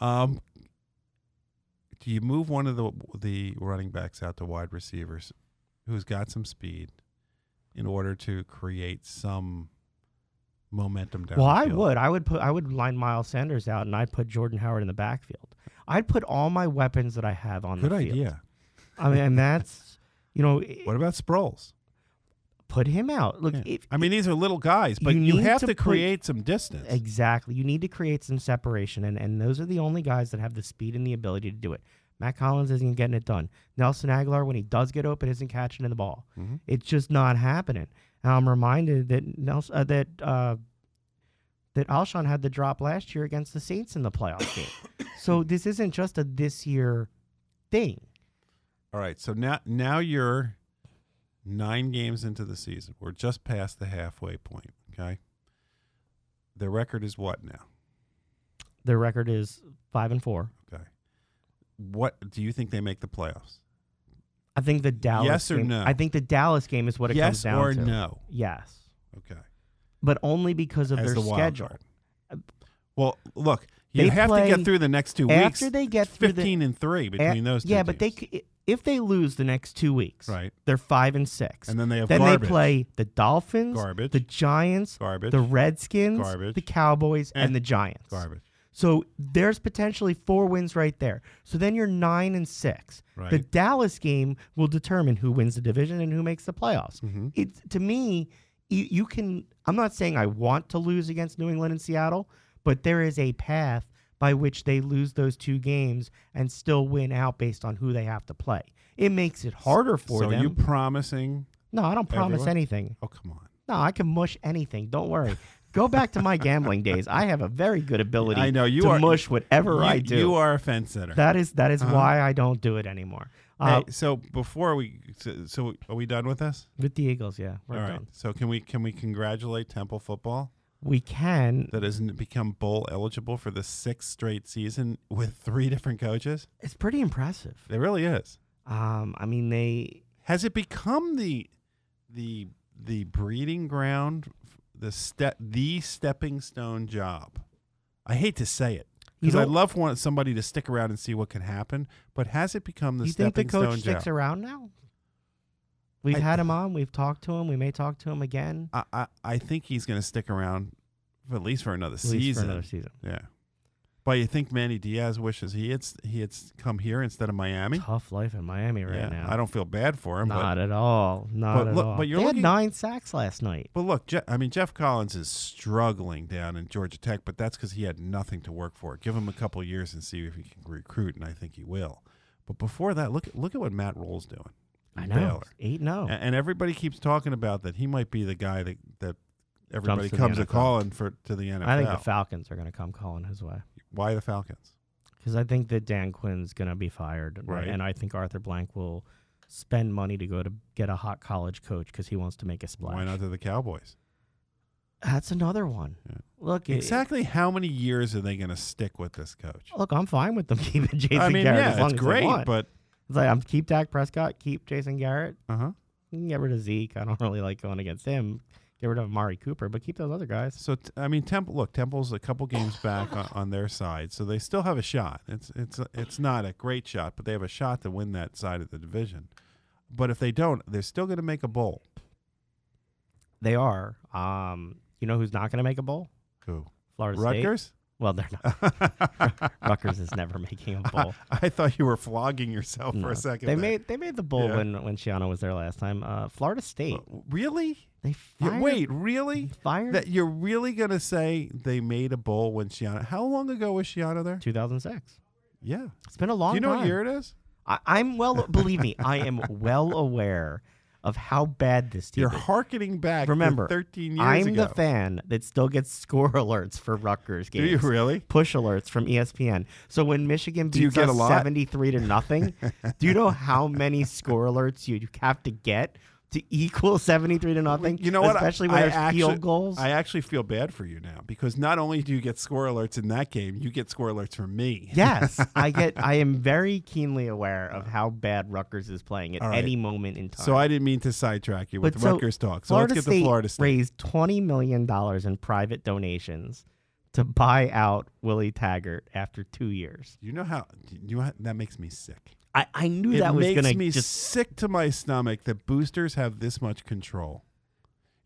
[SPEAKER 2] Um, do you move one of the the running backs out to wide receivers, who's got some speed, in order to create some momentum down?
[SPEAKER 1] Well,
[SPEAKER 2] the
[SPEAKER 1] I would. I would put. I would line Miles Sanders out, and I'd put Jordan Howard in the backfield. I'd put all my weapons that I have on
[SPEAKER 2] Good
[SPEAKER 1] the field.
[SPEAKER 2] Good idea.
[SPEAKER 1] I mean, and that's you know,
[SPEAKER 2] What about Sproles?
[SPEAKER 1] Put him out. Look,
[SPEAKER 2] Yeah.
[SPEAKER 1] if,
[SPEAKER 2] I mean, these are little guys, but
[SPEAKER 1] You
[SPEAKER 2] you, have
[SPEAKER 1] to
[SPEAKER 2] to,
[SPEAKER 1] put-
[SPEAKER 2] create some distance.
[SPEAKER 1] Exactly. You need to create some separation, and, and those are the only guys that have the speed and the ability to do it. Mack Hollins isn't getting it done. Nelson Agholor, when he does get open, isn't catching in the ball.
[SPEAKER 2] Mhm.
[SPEAKER 1] It's just not happening. And I'm reminded that Nelson, uh, that uh, that Alshon had the drop last year against the Saints in the playoff game. so this isn't just a this year thing.
[SPEAKER 2] All right, so now now you're nine games into the season. We're just past the halfway point. Okay, the record is what now?
[SPEAKER 1] Their record is five and four.
[SPEAKER 2] Okay, what do you think they make the playoffs?
[SPEAKER 1] I think the Dallas.
[SPEAKER 2] Yes or
[SPEAKER 1] game,
[SPEAKER 2] no?
[SPEAKER 1] I think the Dallas game is what it comes down to.
[SPEAKER 2] yes or no?
[SPEAKER 1] Yes,
[SPEAKER 2] Okay,
[SPEAKER 1] but only because of
[SPEAKER 2] as
[SPEAKER 1] their
[SPEAKER 2] the
[SPEAKER 1] schedule.
[SPEAKER 2] Well, look, You
[SPEAKER 1] They
[SPEAKER 2] have to get through the next two weeks.
[SPEAKER 1] after they get through the-
[SPEAKER 2] fifteen and three between
[SPEAKER 1] A-
[SPEAKER 2] those. Two
[SPEAKER 1] yeah, but they if they lose the next two weeks,
[SPEAKER 2] Right.
[SPEAKER 1] They're five and six,
[SPEAKER 2] And then they have
[SPEAKER 1] then
[SPEAKER 2] garbage.
[SPEAKER 1] they play the Dolphins,
[SPEAKER 2] Garbage.
[SPEAKER 1] the Giants,
[SPEAKER 2] Garbage.
[SPEAKER 1] the Redskins,
[SPEAKER 2] Garbage.
[SPEAKER 1] the Cowboys, and,
[SPEAKER 2] And-
[SPEAKER 1] the Giants.
[SPEAKER 2] garbage.
[SPEAKER 1] So there's potentially four wins right there. So then you're nine and six. The Dallas game will determine who wins the division and who makes the playoffs.
[SPEAKER 2] Mhm.
[SPEAKER 1] It's to me, you, you can. I'm not saying I want to lose against New England and Seattle, but there is a path by which they lose those two games and still win out based on who they have to play. It makes it harder for them.
[SPEAKER 2] so
[SPEAKER 1] them.
[SPEAKER 2] you promising?
[SPEAKER 1] no, I don't promise
[SPEAKER 2] everyone?
[SPEAKER 1] anything.
[SPEAKER 2] Oh come on!
[SPEAKER 1] No, I can mush anything. Don't worry. Go back to my gambling days. I have a very good ability
[SPEAKER 2] I know, you
[SPEAKER 1] to
[SPEAKER 2] are-
[SPEAKER 1] mush whatever
[SPEAKER 2] you,
[SPEAKER 1] I do.
[SPEAKER 2] You are a fence sitter.
[SPEAKER 1] That is that is
[SPEAKER 2] Uh-huh.
[SPEAKER 1] why I don't do it anymore. Uh,
[SPEAKER 2] Hey, so before we, so, so are we done with this?
[SPEAKER 1] with the Eagles, yeah, we're
[SPEAKER 2] All right.
[SPEAKER 1] done.
[SPEAKER 2] So can we can we congratulate Temple football
[SPEAKER 1] We can.
[SPEAKER 2] that has n- become bowl eligible for the sixth straight season with three different coaches?
[SPEAKER 1] It's pretty impressive.
[SPEAKER 2] It really is.
[SPEAKER 1] Um, I mean, they
[SPEAKER 2] Has it become the the the breeding ground, the step the stepping stone job? I hate to say it because I love want somebody to stick around and see what can happen. But has it become the
[SPEAKER 1] you think the
[SPEAKER 2] stepping
[SPEAKER 1] coach
[SPEAKER 2] stone
[SPEAKER 1] sticks
[SPEAKER 2] job?
[SPEAKER 1] around now? We've
[SPEAKER 2] I-
[SPEAKER 1] had him on. We've talked to him. We may talk to him again.
[SPEAKER 2] I, I I think he's going to stick around for at least for another
[SPEAKER 1] At
[SPEAKER 2] season.
[SPEAKER 1] for another season.
[SPEAKER 2] Yeah. But you think Manny Diaz wishes he had he had come here instead of Miami?
[SPEAKER 1] Tough life in Miami right
[SPEAKER 2] yeah,
[SPEAKER 1] now.
[SPEAKER 2] I don't feel bad for him.
[SPEAKER 1] Not
[SPEAKER 2] but,
[SPEAKER 1] at all. Not
[SPEAKER 2] but
[SPEAKER 1] at
[SPEAKER 2] look-
[SPEAKER 1] all.
[SPEAKER 2] but you're
[SPEAKER 1] they
[SPEAKER 2] looking-
[SPEAKER 1] had nine sacks last night.
[SPEAKER 2] but look, Je- I mean Geoff Collins is struggling down in Georgia Tech, but that's because he had nothing to work for. Give him a couple years and see if he can recruit, and I think he will. But before that, look at look at what Matt Rhule's doing.
[SPEAKER 1] I know.
[SPEAKER 2] Baylor.
[SPEAKER 1] Eight no. Oh.
[SPEAKER 2] A- And, everybody keeps talking about that he might be the guy that that everybody
[SPEAKER 1] to the
[SPEAKER 2] comes a
[SPEAKER 1] NFL.
[SPEAKER 2] calling for to the NFL.
[SPEAKER 1] I think the Falcons are going to come calling his way
[SPEAKER 2] Why the Falcons?
[SPEAKER 1] because I think that Dan Quinn's going to be fired,
[SPEAKER 2] Right.
[SPEAKER 1] and I think Arthur Blank will spend money to go to get a hot college coach because he wants to make a splash.
[SPEAKER 2] Why not to the Cowboys?
[SPEAKER 1] That's another one.
[SPEAKER 2] Yeah.
[SPEAKER 1] Look, it-
[SPEAKER 2] Exactly how many years are they going to stick with this coach?
[SPEAKER 1] look, I'm fine with them keeping Jason
[SPEAKER 2] I mean,
[SPEAKER 1] Garrett
[SPEAKER 2] yeah,
[SPEAKER 1] as long
[SPEAKER 2] it's
[SPEAKER 1] as they
[SPEAKER 2] great,
[SPEAKER 1] want.
[SPEAKER 2] but
[SPEAKER 1] It's like I'm keep Dak Prescott, keep Jason Garrett.
[SPEAKER 2] uh huh.
[SPEAKER 1] You can get rid of Zeke. I don't really like going against him. Get rid of Amari Cooper, but keep those other guys.
[SPEAKER 2] So t- I mean, Temple. Look, Temple's a couple games back on, on their side, so they still have a shot. It's it's it's not a great shot, but they have a shot to win that side of the division. But if they don't, they're still going to make a bowl.
[SPEAKER 1] They are. Um, you know who's not going to make a bowl?
[SPEAKER 2] Who?
[SPEAKER 1] Florida State. Well, they're not. Rutgers is never making a bowl.
[SPEAKER 2] I thought you were flogging yourself for a second.
[SPEAKER 1] They
[SPEAKER 2] there.
[SPEAKER 1] made they made the bowl
[SPEAKER 2] Yeah.
[SPEAKER 1] when when Schiano was there last time. Uh, Florida State.
[SPEAKER 2] Uh, really?
[SPEAKER 1] They
[SPEAKER 2] Yeah,
[SPEAKER 1] fired.
[SPEAKER 2] wait, really?
[SPEAKER 1] fired.
[SPEAKER 2] That you're really going to say they made a bowl when Schiano? How long ago was Schiano there?
[SPEAKER 1] 2006.
[SPEAKER 2] Yeah.
[SPEAKER 1] It's been a long
[SPEAKER 2] Do you know
[SPEAKER 1] time.
[SPEAKER 2] what year it is?
[SPEAKER 1] I, I'm well. believe me, I am well aware of how bad this team is.
[SPEAKER 2] You're
[SPEAKER 1] is.
[SPEAKER 2] harkening back. to
[SPEAKER 1] Remember,
[SPEAKER 2] 13 years
[SPEAKER 1] I'm
[SPEAKER 2] ago.
[SPEAKER 1] the fan that still gets score alerts for Rutgers games.
[SPEAKER 2] Do you really?
[SPEAKER 1] Push alerts from ESPN. So when Michigan beats
[SPEAKER 2] get
[SPEAKER 1] us
[SPEAKER 2] a
[SPEAKER 1] 73 to nothing, do you know how many score alerts you have to get to equal 73 to nothing?
[SPEAKER 2] You know what?
[SPEAKER 1] Especially when
[SPEAKER 2] I
[SPEAKER 1] there's
[SPEAKER 2] actually,
[SPEAKER 1] field goals.
[SPEAKER 2] I actually feel bad for you now because not only do you get score alerts in that game, you get score alerts from me.
[SPEAKER 1] yes, I get. I am very keenly aware of how bad Rutgers is playing at
[SPEAKER 2] right.
[SPEAKER 1] any moment in time.
[SPEAKER 2] So I didn't mean to sidetrack you with
[SPEAKER 1] But so
[SPEAKER 2] Rutgers talk. So
[SPEAKER 1] Florida
[SPEAKER 2] let's get
[SPEAKER 1] State
[SPEAKER 2] to Florida State.
[SPEAKER 1] raised twenty million dollars in private donations to buy out Willie Taggart after two years.
[SPEAKER 2] You know how you know how, that makes me sick.
[SPEAKER 1] I, I knew
[SPEAKER 2] It
[SPEAKER 1] that was
[SPEAKER 2] makes
[SPEAKER 1] going
[SPEAKER 2] me
[SPEAKER 1] to just.
[SPEAKER 2] sick to my stomach that boosters have this much control.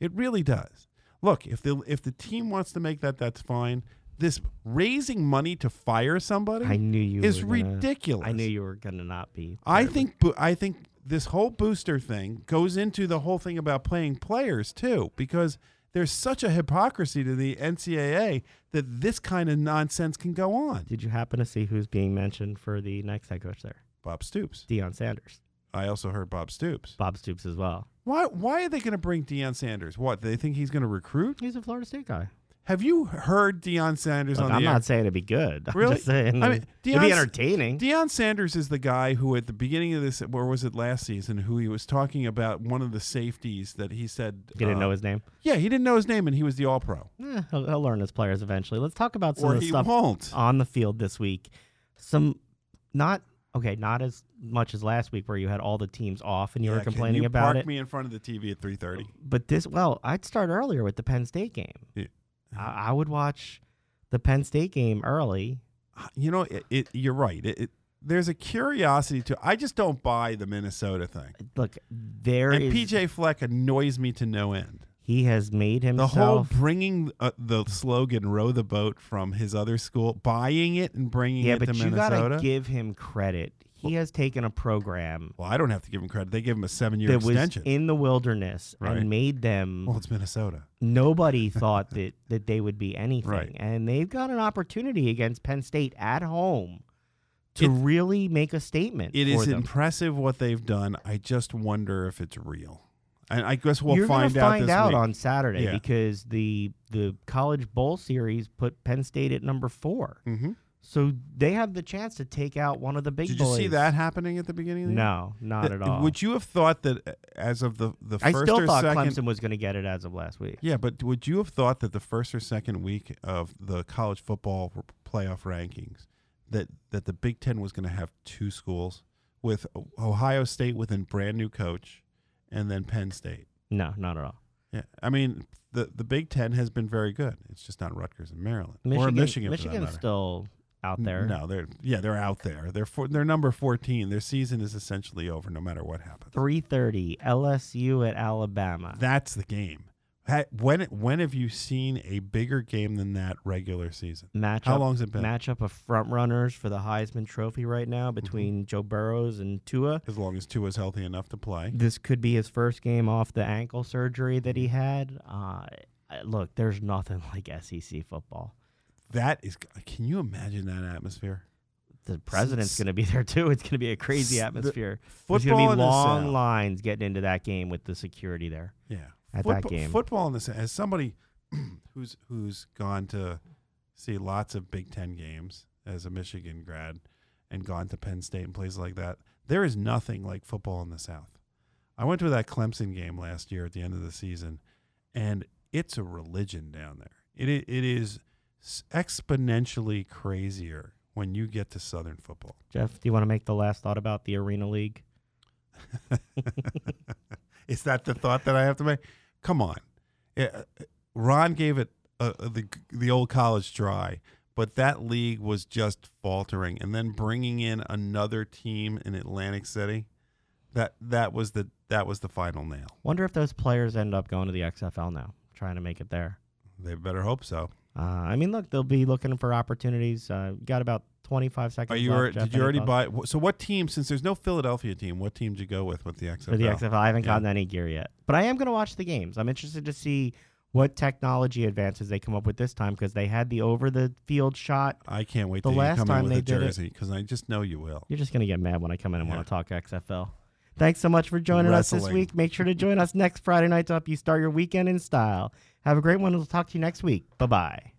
[SPEAKER 2] It really does. Look, if the if the team wants to make that, that's fine. This raising money to fire somebody
[SPEAKER 1] I knew you
[SPEAKER 2] is
[SPEAKER 1] gonna-
[SPEAKER 2] ridiculous.
[SPEAKER 1] I knew you were going to not be.
[SPEAKER 2] I think bo- I think this whole booster thing goes into the whole thing about playing players too, because there's such a hypocrisy to the NCAA that this kind of nonsense can go on.
[SPEAKER 1] Did you happen to see who's being mentioned for the next head coach there?
[SPEAKER 2] Bob Stoops.
[SPEAKER 1] Deion Sanders.
[SPEAKER 2] I also heard Bob Stoops.
[SPEAKER 1] Bob Stoops as well.
[SPEAKER 2] Why? Why are they going to bring Deion Sanders? What? Do they think he's going to recruit?
[SPEAKER 1] He's a Florida State guy.
[SPEAKER 2] Have you heard Deion Sanders
[SPEAKER 1] Look,
[SPEAKER 2] on the
[SPEAKER 1] I'm
[SPEAKER 2] air?
[SPEAKER 1] not saying it'd be good. I'm
[SPEAKER 2] Really?
[SPEAKER 1] just saying
[SPEAKER 2] I mean,
[SPEAKER 1] it'd be entertaining.
[SPEAKER 2] Deion Sanders is the guy who, at the beginning of this, where was it last season, who he was talking about one of the safeties that he said.
[SPEAKER 1] He didn't
[SPEAKER 2] uh,
[SPEAKER 1] know his name?
[SPEAKER 2] Yeah, he didn't know his name, and he was the All Pro.
[SPEAKER 1] Eh, he'll, he'll learn his players eventually. Let's talk about some
[SPEAKER 2] Or
[SPEAKER 1] of the
[SPEAKER 2] he
[SPEAKER 1] stuff
[SPEAKER 2] won't.
[SPEAKER 1] on the field this week. Some not okay, not as much as last week where you had all the teams off and you
[SPEAKER 2] Yeah,
[SPEAKER 1] were complaining
[SPEAKER 2] you
[SPEAKER 1] about
[SPEAKER 2] park
[SPEAKER 1] it.
[SPEAKER 2] me in front of the TV at three thirty.
[SPEAKER 1] But this, well, I'd start earlier with the Penn State game.
[SPEAKER 2] Yeah.
[SPEAKER 1] I, I would watch the Penn State game early.
[SPEAKER 2] Uh, you know, it, it you're right. It, it, there's a curiosity to. I just don't buy the Minnesota thing.
[SPEAKER 1] Look, there
[SPEAKER 2] and
[SPEAKER 1] is-
[SPEAKER 2] PJ Fleck annoys me to no end.
[SPEAKER 1] He has made himself The
[SPEAKER 2] whole bringing uh, the slogan "row the boat" from his other school, buying it and bringing
[SPEAKER 1] yeah,
[SPEAKER 2] it
[SPEAKER 1] but
[SPEAKER 2] to
[SPEAKER 1] you
[SPEAKER 2] Minnesota.
[SPEAKER 1] gotta give him credit. He has taken a program
[SPEAKER 2] well, I don't have to give him credit. They gave him a seven-year
[SPEAKER 1] that was in the wilderness
[SPEAKER 2] Right.
[SPEAKER 1] and made them.
[SPEAKER 2] well, it's Minnesota.
[SPEAKER 1] nobody thought that that they would be anything,
[SPEAKER 2] Right.
[SPEAKER 1] and they've got an opportunity against Penn State at home to
[SPEAKER 2] It-
[SPEAKER 1] really make a statement.
[SPEAKER 2] It is
[SPEAKER 1] them.
[SPEAKER 2] impressive what they've done. I just wonder if it's real. And I guess we'll
[SPEAKER 1] You're
[SPEAKER 2] find
[SPEAKER 1] gonna
[SPEAKER 2] out
[SPEAKER 1] find
[SPEAKER 2] this
[SPEAKER 1] out
[SPEAKER 2] week.
[SPEAKER 1] on Saturday
[SPEAKER 2] Yeah.
[SPEAKER 1] because the the College Bowl series put Penn State at number four,
[SPEAKER 2] hmm
[SPEAKER 1] so they have the chance to take out one of the big
[SPEAKER 2] Did you
[SPEAKER 1] boys.
[SPEAKER 2] see that happening at the beginning? Of the year?
[SPEAKER 1] No, not
[SPEAKER 2] Th-
[SPEAKER 1] at all.
[SPEAKER 2] Would you have thought that uh, as of the the
[SPEAKER 1] I
[SPEAKER 2] first
[SPEAKER 1] still
[SPEAKER 2] or
[SPEAKER 1] thought
[SPEAKER 2] second?
[SPEAKER 1] Clemson was going to get it as of last week.
[SPEAKER 2] Yeah, but would you have thought that the first or second week of the college football r- playoff rankings that that the Big Ten was going to have two schools with O- Ohio State with a brand new coach, and then Penn State?
[SPEAKER 1] No, not at all.
[SPEAKER 2] Yeah, I mean the the Big Ten has been very good. It's just not Rutgers and Maryland
[SPEAKER 1] Michigan,
[SPEAKER 2] or Michigan.
[SPEAKER 1] Michigan's still out there.
[SPEAKER 2] No, they're yeah, they're out there. They're for, they're number fourteen. Their season is essentially over, no matter what happens.
[SPEAKER 1] Three thirty, LSU at Alabama.
[SPEAKER 2] That's the game. When when have you seen a bigger game than that regular season?
[SPEAKER 1] matchup.
[SPEAKER 2] How long's it been?
[SPEAKER 1] Matchup of front runners for the Heisman Trophy right now
[SPEAKER 2] Mm-hmm.
[SPEAKER 1] between Joe Burrows and Tua.
[SPEAKER 2] As long as Tua's healthy enough to play.
[SPEAKER 1] This could be his first game off the ankle surgery that he had. Uh, look, there's nothing like SEC football.
[SPEAKER 2] That is. Can you imagine that atmosphere?
[SPEAKER 1] The president's going to be there too. It's going to be a crazy
[SPEAKER 2] s- the
[SPEAKER 1] atmosphere. There's going to be long lines getting into that game with the security there.
[SPEAKER 2] Yeah.
[SPEAKER 1] At that
[SPEAKER 2] Football-
[SPEAKER 1] game.
[SPEAKER 2] Football in the South. As somebody who's who's gone to see lots of Big Ten games as a Michigan grad and gone to Penn State and places like that, there is nothing like football in the South. I went to that Clemson game last year at the end of the season, and it's a religion down there. It it is exponentially crazier when you get to Southern football.
[SPEAKER 1] Jeff, do you want to make the last thought about the Arena League?
[SPEAKER 2] Is that the thought that I have to make? Come on, Yeah, uh, Ron gave it uh, uh, the the old college try, but that league was just faltering, and then bringing in another team in Atlantic City, that that was the that was the final nail.
[SPEAKER 1] Wonder if those players end up going to the XFL now, trying to make it there.
[SPEAKER 2] They better hope so.
[SPEAKER 1] Uh, I mean, look, they'll be looking for opportunities. Uh, got about 25 seconds
[SPEAKER 2] Are you
[SPEAKER 1] left.
[SPEAKER 2] did you already buy? So what team? Since there's no Philadelphia team, what team did you go with with the XFL?
[SPEAKER 1] for the XFL? I haven't
[SPEAKER 2] Yeah.
[SPEAKER 1] gotten any gear yet, but I am going to watch the games. I'm interested to see what technology advances they come up with this time because they had the over the field shot.
[SPEAKER 2] I can't wait
[SPEAKER 1] The last
[SPEAKER 2] come
[SPEAKER 1] time
[SPEAKER 2] in with
[SPEAKER 1] they
[SPEAKER 2] a
[SPEAKER 1] did it-
[SPEAKER 2] jersey because I just know you will.
[SPEAKER 1] You're just going to get mad when I come in and
[SPEAKER 2] Yeah.
[SPEAKER 1] want to talk XFL. Thanks so much for joining us this week. Make sure to join us next Friday night to help you start your weekend in style. Have a great one. We'll talk to you next week. Bye bye.